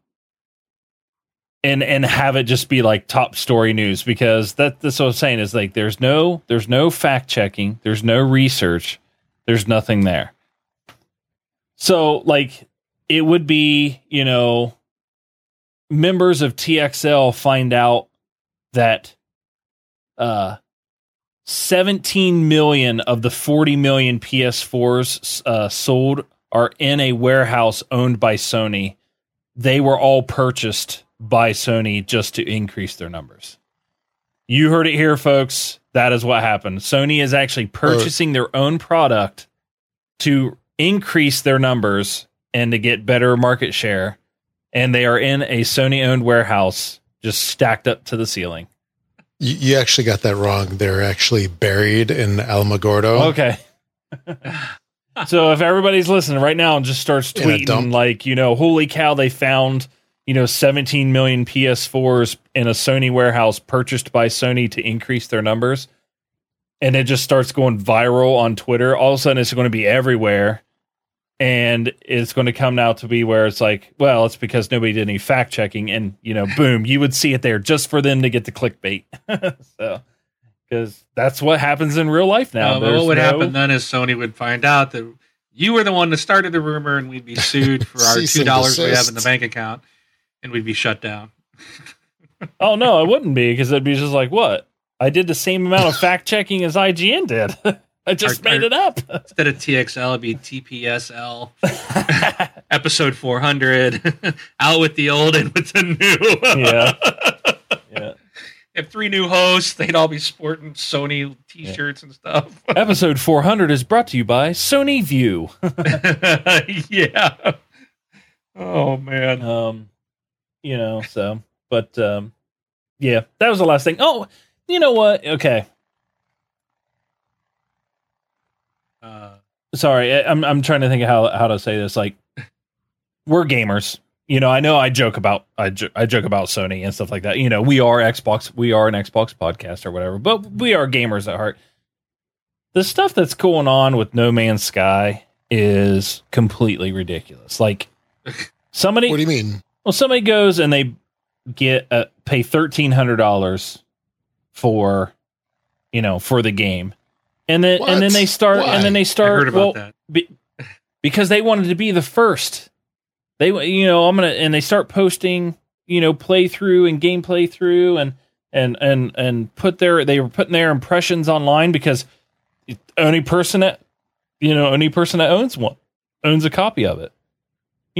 and and have it just be like top story news because that that's what I'm saying is like there's no there's no fact checking, there's no research, there's nothing there. So like it would be, you know, members of TXL find out that uh 17 million of the 40 million PS4s uh, sold are in a warehouse owned by Sony. They were all purchased by Sony just to increase their numbers. You heard it here, folks. That is what happened. Sony is actually purchasing their own product to increase their numbers and to get better market share. And they are in a Sony owned warehouse just stacked up to the ceiling. You, you actually got that wrong. They're actually buried in Alamogordo. Okay. so if everybody's listening right now and just starts tweeting like, you know, holy cow, they found you know 17 million PS4s in a Sony warehouse purchased by Sony to increase their numbers and it just starts going viral on Twitter all of a sudden it's going to be everywhere and it's going to come now to be where it's like well it's because nobody did any fact checking and you know boom you would see it there just for them to get the clickbait so because that's what happens in real life now uh, what would no... happen then is Sony would find out that you were the one that started the rumor and we'd be sued for our two dollars we have in the bank account and we'd be shut down. oh no, it wouldn't be because it'd be just like what I did the same amount of fact checking as IGN did. I just our, made our, it up. Instead of TXL, it'd be TPSL. Episode 400. Out with the old and with the new. yeah. Yeah. Have three new hosts. They'd all be sporting Sony T-shirts yeah. and stuff. Episode 400 is brought to you by Sony Vue. yeah. Oh man. Um, you know, so but um yeah, that was the last thing. Oh, you know what? Okay. Uh sorry, I'm I'm trying to think of how how to say this like we're gamers. You know, I know I joke about I, jo- I joke about Sony and stuff like that. You know, we are Xbox, we are an Xbox podcast or whatever, but we are gamers at heart. The stuff that's going on with No Man's Sky is completely ridiculous. Like Somebody. What do you mean? Well, somebody goes and they get uh, pay thirteen hundred dollars for, you know, for the game, and then what? and then they start Why? and then they start. well, be, because they wanted to be the first. They, you know, I'm gonna and they start posting, you know, playthrough and gameplay through and and and and put their they were putting their impressions online because only person that you know only person that owns one owns a copy of it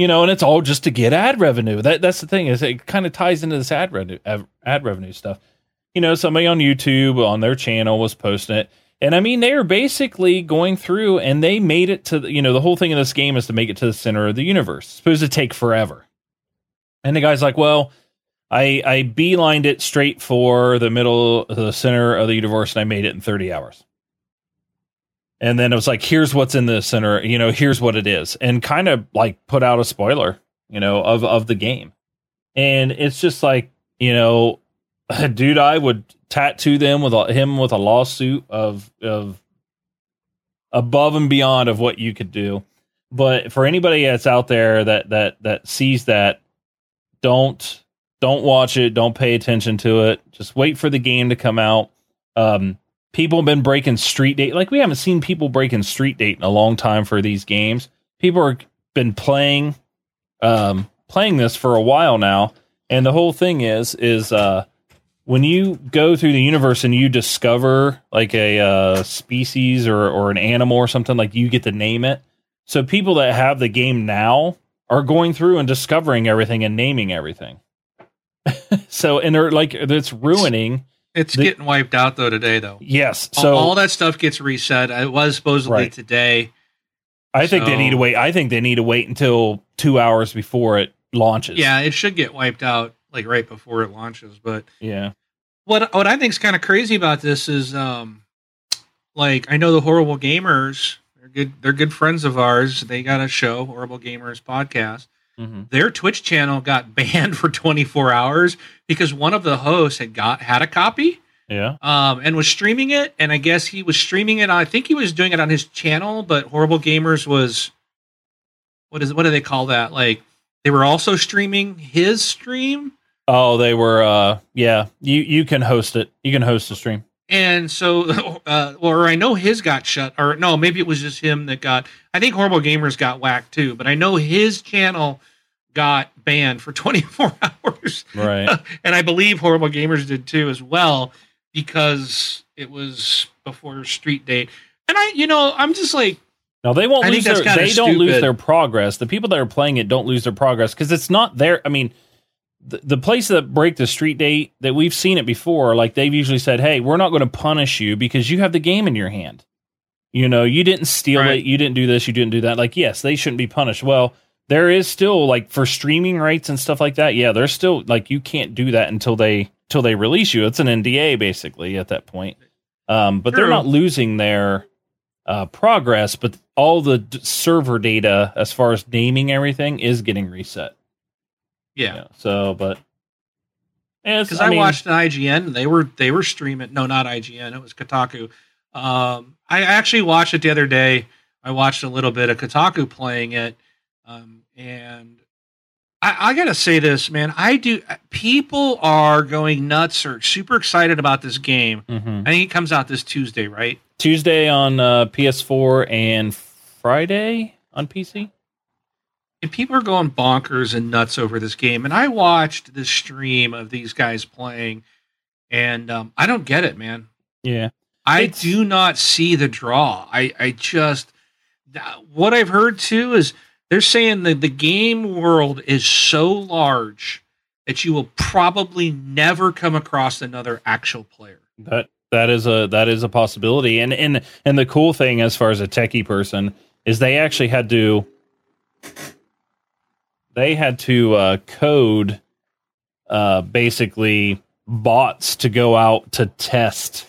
you know, and it's all just to get ad revenue. That that's the thing is it kind of ties into this ad revenue ad revenue stuff. You know, somebody on YouTube on their channel was posting it. And I mean, they are basically going through and they made it to, the, you know, the whole thing of this game is to make it to the center of the universe. It's supposed to take forever. And the guy's like, well, I, I beelined it straight for the middle, the center of the universe, and I made it in 30 hours. And then it was like, here's what's in the center, you know, here's what it is, and kind of like put out a spoiler, you know, of, of the game. And it's just like, you know, dude, I would tattoo them with a, him with a lawsuit of of above and beyond of what you could do. But for anybody that's out there that that that sees that, don't don't watch it. Don't pay attention to it. Just wait for the game to come out. Um, people have been breaking street date. Like we haven't seen people breaking street date in a long time for these games. People have been playing um, playing this for a while now, and the whole thing is is uh, when you go through the universe and you discover like a uh, species or, or an animal or something, like you get to name it. So people that have the game now are going through and discovering everything and naming everything. so and they're like it's ruining. It's the, getting wiped out though today though. Yes. So all, all that stuff gets reset. It was supposedly right. today. I think so, they need to wait. I think they need to wait until two hours before it launches. Yeah, it should get wiped out like right before it launches. But yeah, what what I think is kind of crazy about this is, um, like I know the horrible gamers. They're good. They're good friends of ours. They got a show, Horrible Gamers podcast. Mm-hmm. Their Twitch channel got banned for 24 hours because one of the hosts had got had a copy. Yeah. Um, and was streaming it, and I guess he was streaming it. On, I think he was doing it on his channel, but Horrible Gamers was what is what do they call that? Like they were also streaming his stream. Oh, they were. uh Yeah, you you can host it. You can host a stream. And so, uh, or I know his got shut, or no, maybe it was just him that got. I think Horrible Gamers got whacked too, but I know his channel got banned for 24 hours. Right. and I believe Horrible Gamers did too as well because it was before Street Date. And I, you know, I'm just like, no, they won't I lose their. They don't lose their progress. The people that are playing it don't lose their progress because it's not there. I mean the, the place that break the street date that we've seen it before, like they've usually said, "Hey, we're not going to punish you because you have the game in your hand. You know, you didn't steal right. it, you didn't do this, you didn't do that." Like, yes, they shouldn't be punished. Well, there is still like for streaming rights and stuff like that. Yeah, there's still like you can't do that until they until they release you. It's an NDA basically at that point. Um, but True. they're not losing their uh, progress, but all the d- server data as far as naming everything is getting reset. Yeah. You know, so, but because I, I mean, watched an IGN, they were they were streaming. No, not IGN. It was Kotaku. Um, I actually watched it the other day. I watched a little bit of Kotaku playing it, um, and I, I, gotta say this, man. I do. People are going nuts or super excited about this game. Mm-hmm. I think it comes out this Tuesday, right? Tuesday on uh, PS4 and Friday on PC and people are going bonkers and nuts over this game. And I watched the stream of these guys playing, and um, I don't get it, man. Yeah, I it's... do not see the draw. I I just what I've heard too is they're saying that the game world is so large that you will probably never come across another actual player. That that is a that is a possibility. And and and the cool thing as far as a techie person is they actually had to they had to uh, code uh, basically bots to go out to test,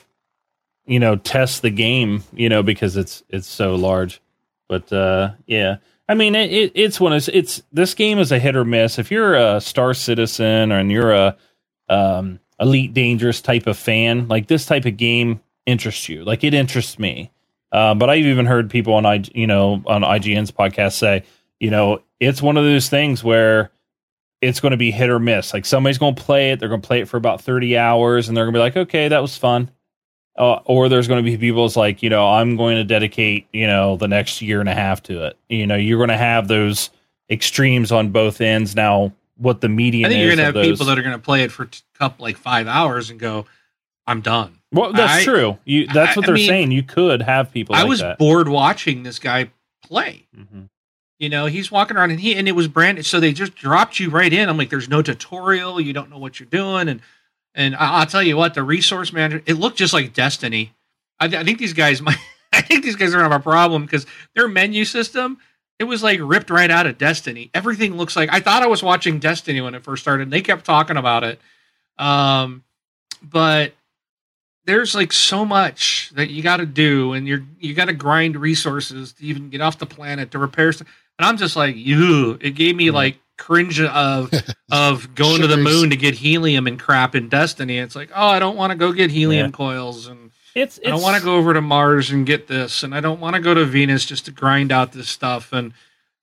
you know, test the game, you know, because it's it's so large. But uh, yeah, I mean, it, it, it's one of it's this game is a hit or miss. If you're a Star Citizen and you're a um, Elite Dangerous type of fan, like this type of game interests you. Like it interests me. Uh, but I've even heard people on I, you know, on IGN's podcast say, you know, it's one of those things where it's going to be hit or miss. Like somebody's going to play it, they're going to play it for about 30 hours and they're going to be like, okay, that was fun. Uh, or there's going to be people that's like, you know, I'm going to dedicate, you know, the next year and a half to it. You know, you're going to have those extremes on both ends. Now, what the median I think you're going to have those, people that are going to play it for a couple, like five hours and go, I'm done. Well, that's I, true. You, that's what they're I mean, saying. You could have people. I like was that. bored watching this guy play. Mm-hmm. You know, he's walking around and he and it was branded, so they just dropped you right in. I'm like, there's no tutorial, you don't know what you're doing, and and I'll tell you what, the resource manager, it looked just like Destiny. I, th- I think these guys might. I think these guys are have a problem because their menu system it was like ripped right out of Destiny. Everything looks like I thought I was watching Destiny when it first started. And they kept talking about it, um, but there's like so much that you got to do, and you're you got to grind resources to even get off the planet to repair stuff. And I'm just like, you. It gave me mm-hmm. like cringe of of going to the moon to get helium and crap in Destiny. It's like, oh, I don't want to go get helium Yeah. coils and It's, I don't want to go over to Mars and get this, and I don't want to go to Venus just to grind out this stuff, and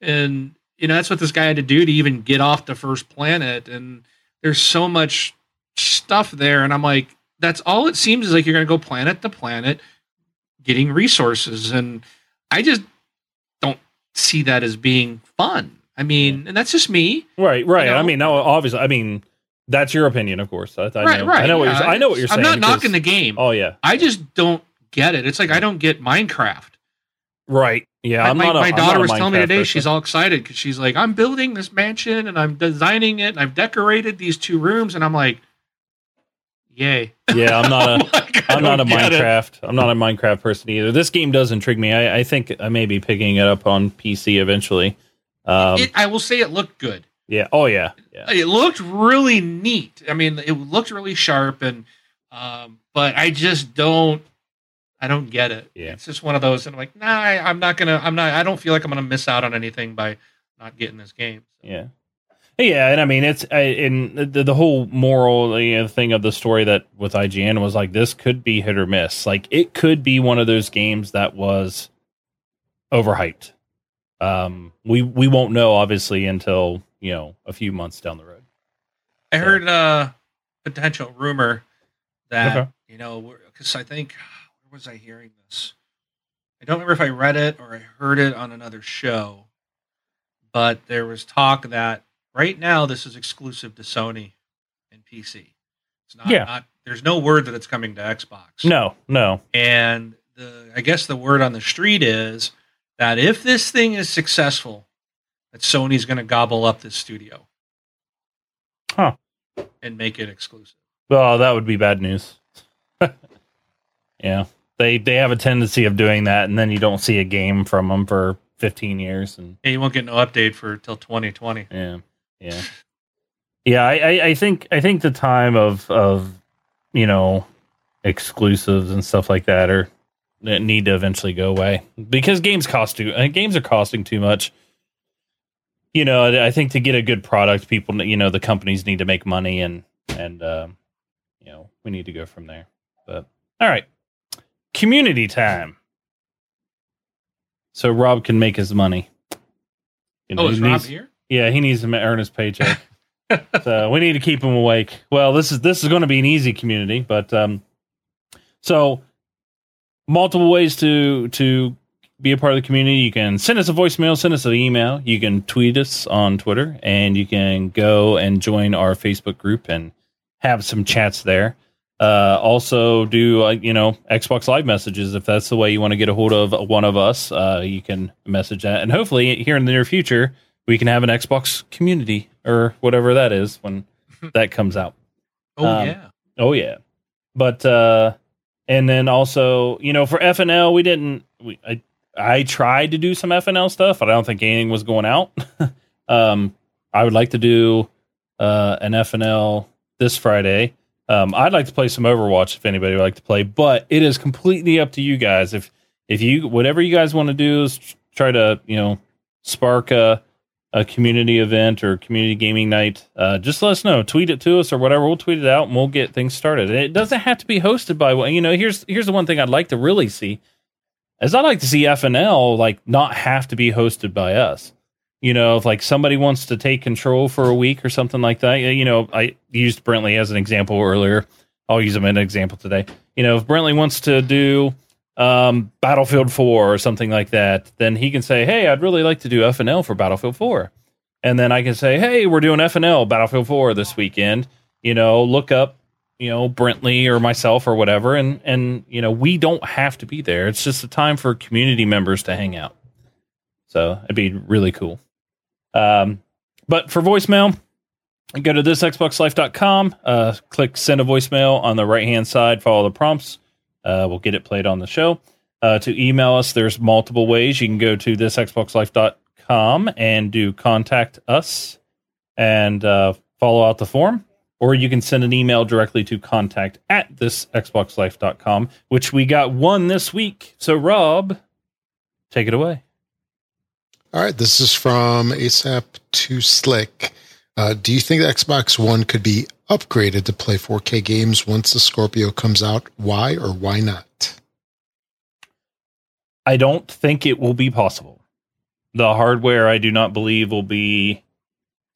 and you know that's what this guy had to do to even get off the first planet, and there's so much stuff there, and I'm like, that's all it seems is like you're gonna go planet to planet, getting resources, and I just see that as being fun. I mean, and that's just me. Right, right. You know? I mean, no, obviously, I mean, that's your opinion, of course. I, I right, know, right. I know what you're. I know what you're saying. I'm not because- knocking the game. Oh yeah, I just don't get it. It's like I don't get Minecraft. right. Yeah, my, I'm my, not. A, my daughter not was telling me today person. she's all excited because she's like i'm building this mansion and i'm designing it and i've decorated these two rooms and i'm like yay Yeah, I'm not a. Like, I I'm not a don't it. Minecraft. I'm not a Minecraft person either. This game does intrigue me. I, I think I may be picking it up on PC eventually. Um, It- i will say it looked good yeah. Oh yeah. Yeah. it looked really neat i mean it looked really sharp and um but i just don't i don't get it Yeah. it's just one of those and i'm like nah I, i'm not gonna i'm not i don't feel like i'm gonna miss out on anything by not getting this game Yeah. Yeah, and I mean it's I, and the, the whole moral you know, thing of the story that with IGN was like this could be hit or miss. Like it could be one of those games that was overhyped. Um, we we won't know obviously until you know a few months down the road. I So- heard a potential rumor that Okay. you know because I think where was I hearing this? I don't remember if I read it or I heard it on another show, but there was talk that right now this is exclusive to Sony and PC. It's not. Yeah. not there's no word that it's coming to Xbox. No, no, And the I guess the word on the street is that if this thing is successful, that Sony's going to gobble up this studio. Huh. And make it exclusive. well that would be bad news. yeah, they they have a tendency of doing that, and then you don't see a game from them for 15 years, and Yeah, you won't get no update for till 2020. Yeah, yeah, yeah. I, I, I think I think the time of of you know exclusives and stuff like that are that need to eventually go away because games cost too. Uh, games are costing too much. You know, I I think to get a good product, people, you know, the companies need to make money, and and um, you know, we need to go from there. But all right, community time. So Rob can make his money. You know, Oh, is Rob needs- here? Yeah, he needs to earn his paycheck. so we need to keep him awake. Well, this is this is going to be an easy community, but um, so multiple ways to to be a part of the community. You can send us a voicemail, send us an email. You can tweet us on Twitter, and you can go and join our Facebook group and have some chats there. Uh, also, do uh, you know Xbox Live messages if that's the way you want to get a hold of one of us. Uh, you can message that, and hopefully, here in the near future, we can have an Xbox community or whatever that is when that comes out. Oh Um, yeah. Oh yeah, but uh, and then also you know for FNL we didn't. We I I tried to do some FNL stuff, but I don't think anything was going out. um, I would like to do uh, an FNL this Friday. Um, I'd like to play some Overwatch if anybody would like to play, but it is completely up to you guys. If if you whatever you guys want to do is try to you know spark a a community event or community gaming night, uh, just let us know. Tweet it to us or whatever. We'll tweet it out and we'll get things started. It doesn't have to be hosted by one. You know, here's here's the one thing I'd like to really see is I'd like to see FNL like not have to be hosted by us. You know, if like somebody wants to take control for a week or something like that. You know, I used Brentley as an example earlier. I'll use him as an example today. You know, if Brentley wants to do um, Battlefield 4 or something like that, then he can say, "Hey, I'd really like to do FNL for Battlefield 4." And then I can say, "Hey, we're doing FNL Battlefield 4 this weekend." You know, look up, you know, Brentley or myself or whatever and and you know, we don't have to be there. It's just a time for community members to hang out. So, it'd be really cool. Um but for voicemail, go to thisxboxlife.com, uh click send a voicemail on the right-hand side, follow the prompts Uh, we'll get it played on the show. Uh, to email us, there's multiple ways. You can go to thisxboxlife.com and do contact us and uh, follow out the form. Or you can send an email directly to contact at thisxboxlife.com, which we got one this week. So, Rob, take it away. All right, this is from ASAP to Slick. Uh, do you think the Xbox One could be upgraded to play 4K games once the Scorpio comes out? Why or why not? I don't think it will be possible. The hardware, I do not believe, will be.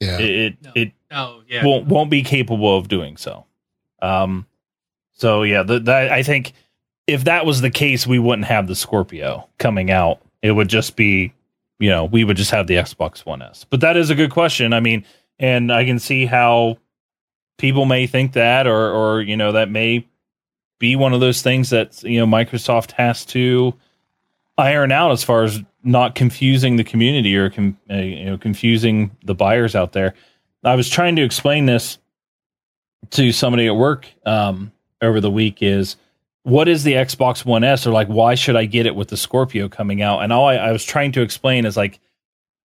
Yeah. It it, No. it Oh yeah. won't won't be capable of doing so. Um, so yeah, the, that I think if that was the case, we wouldn't have the Scorpio coming out. It would just be, you know, we would just have the Xbox One S. But that is a good question. I mean, and I can see how people may think that, or or you know, that may be one of those things that you know Microsoft has to iron out as far as not confusing the community or com- uh, you know confusing the buyers out there. I was trying to explain this to somebody at work um, over the week is what is the Xbox One S or like why should I get it with the Scorpio coming out? And all I, I was trying to explain is like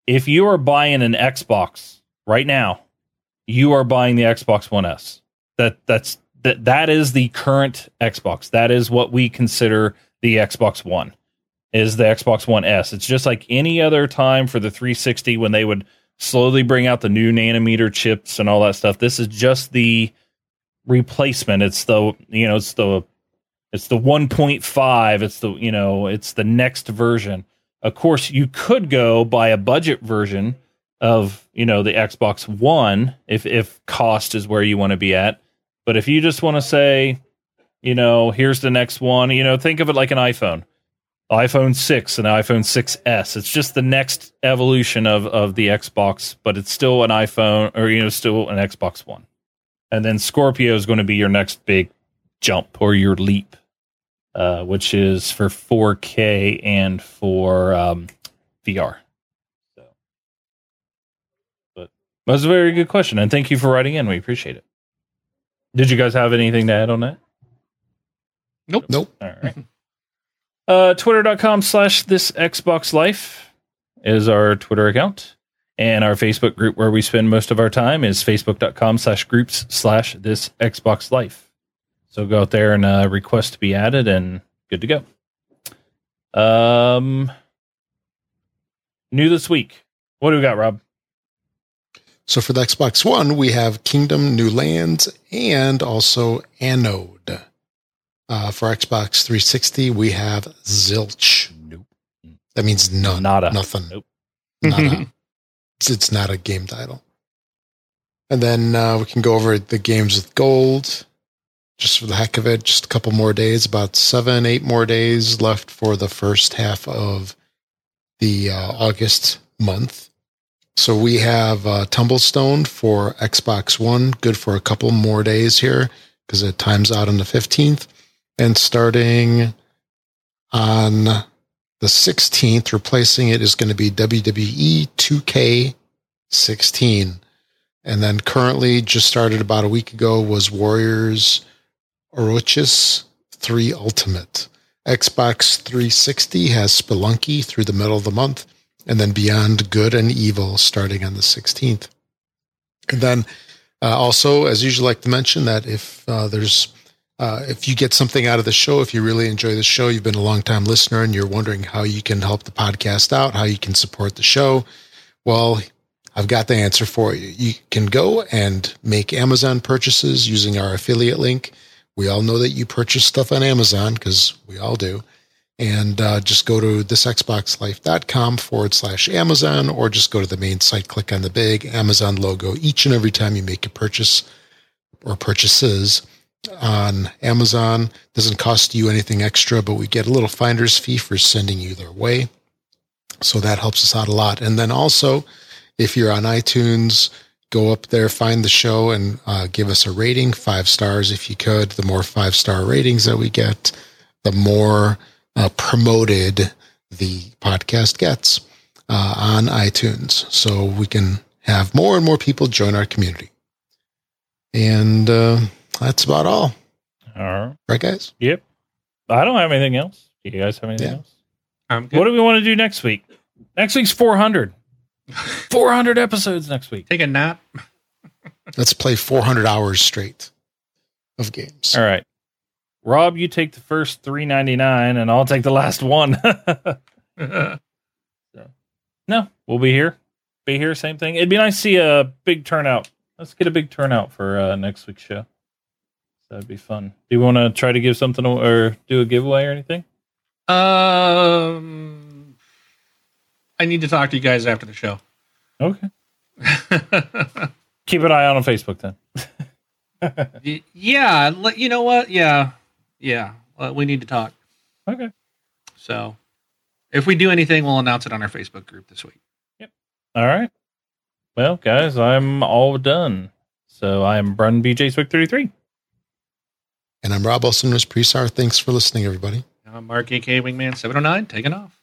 if you are buying an Xbox right now, you are buying the Xbox One S. That that's that that is the current Xbox. That is what we consider the Xbox One. Is the Xbox One S. It's just like any other time for the 360 when they would slowly bring out the new nanometer chips and all that stuff. This is just the replacement. It's the you know it's the it's the 1.5. It's the you know it's the next version. Of course, you could go buy a budget version of you know the Xbox One if if cost is where you want to be at. But if you just want to say, you know, here's the next one, you know, think of it like an iPhone iPhone 6 and iPhone 6s. It's just the next evolution of of the Xbox, but it's still an iPhone or you know still an Xbox One. And then Scorpio is going to be your next big jump or your leap, uh, which is for 4K and for um, VR. So, but that's a very good question, and thank you for writing in. We appreciate it. Did you guys have anything to add on that? Nope. Nope. All right. Uh, Twitter.com slash this Xbox Life is our Twitter account. And our Facebook group where we spend most of our time is facebook.com slash groups slash this Xbox Life. So go out there and uh, request to be added and good to go. Um, new this week. What do we got, Rob? So for the Xbox One, we have Kingdom New Lands and also Anode. Uh, for Xbox 360, we have Zilch. Nope. That means none. Nada. Nothing. Nope. Nada. it's, it's not a game title. And then uh, we can go over the games with gold just for the heck of it. Just a couple more days, about seven, eight more days left for the first half of the uh, August month. So we have uh, Tumblestone for Xbox One, good for a couple more days here because it times out on the 15th. And starting on the 16th, replacing it is going to be WWE 2K16. And then currently, just started about a week ago, was Warriors Orochis 3 Ultimate. Xbox 360 has Spelunky through the middle of the month, and then Beyond Good and Evil starting on the 16th. And then uh, also, as usually like to mention, that if uh, there's uh, if you get something out of the show, if you really enjoy the show, you've been a long time listener and you're wondering how you can help the podcast out, how you can support the show, well, I've got the answer for you. You can go and make Amazon purchases using our affiliate link. We all know that you purchase stuff on Amazon because we all do. And uh, just go to thisxboxlife.com forward slash Amazon or just go to the main site, click on the big Amazon logo each and every time you make a purchase or purchases on Amazon. Doesn't cost you anything extra, but we get a little finder's fee for sending you their way. So that helps us out a lot. And then also, if you're on iTunes, go up there, find the show, and uh, give us a rating, five stars if you could. The more five star ratings that we get, the more uh, promoted the podcast gets uh, on iTunes. So we can have more and more people join our community. And uh, that's about all. All right. Right, guys? Yep. I don't have anything else. Do you guys have anything Yeah. else? I'm good. What do we want to do next week? Next week's 400. 400 episodes next week. Take a nap. Let's play 400 hours straight of games. All right. Rob, you take the first 399 and I'll take the last one. no, we'll be here. Be here, same thing. It'd be nice to see a big turnout. Let's get a big turnout for uh, next week's show. That'd be fun. Do you want to try to give something or do a giveaway or anything? um, I need to talk to you guys after the show. Okay. Keep an eye out on Facebook then. Yeah, you know what? Yeah, yeah. Well, we need to talk. Okay. So, if we do anything, we'll announce it on our Facebook group this week. Yep. All right. Well, guys, I'm all done. So I'm Brun BJ Swick 33. And I'm Rob Olson, Presar. Thanks for listening, everybody. I'm Mark AK Wingman 709, taking off.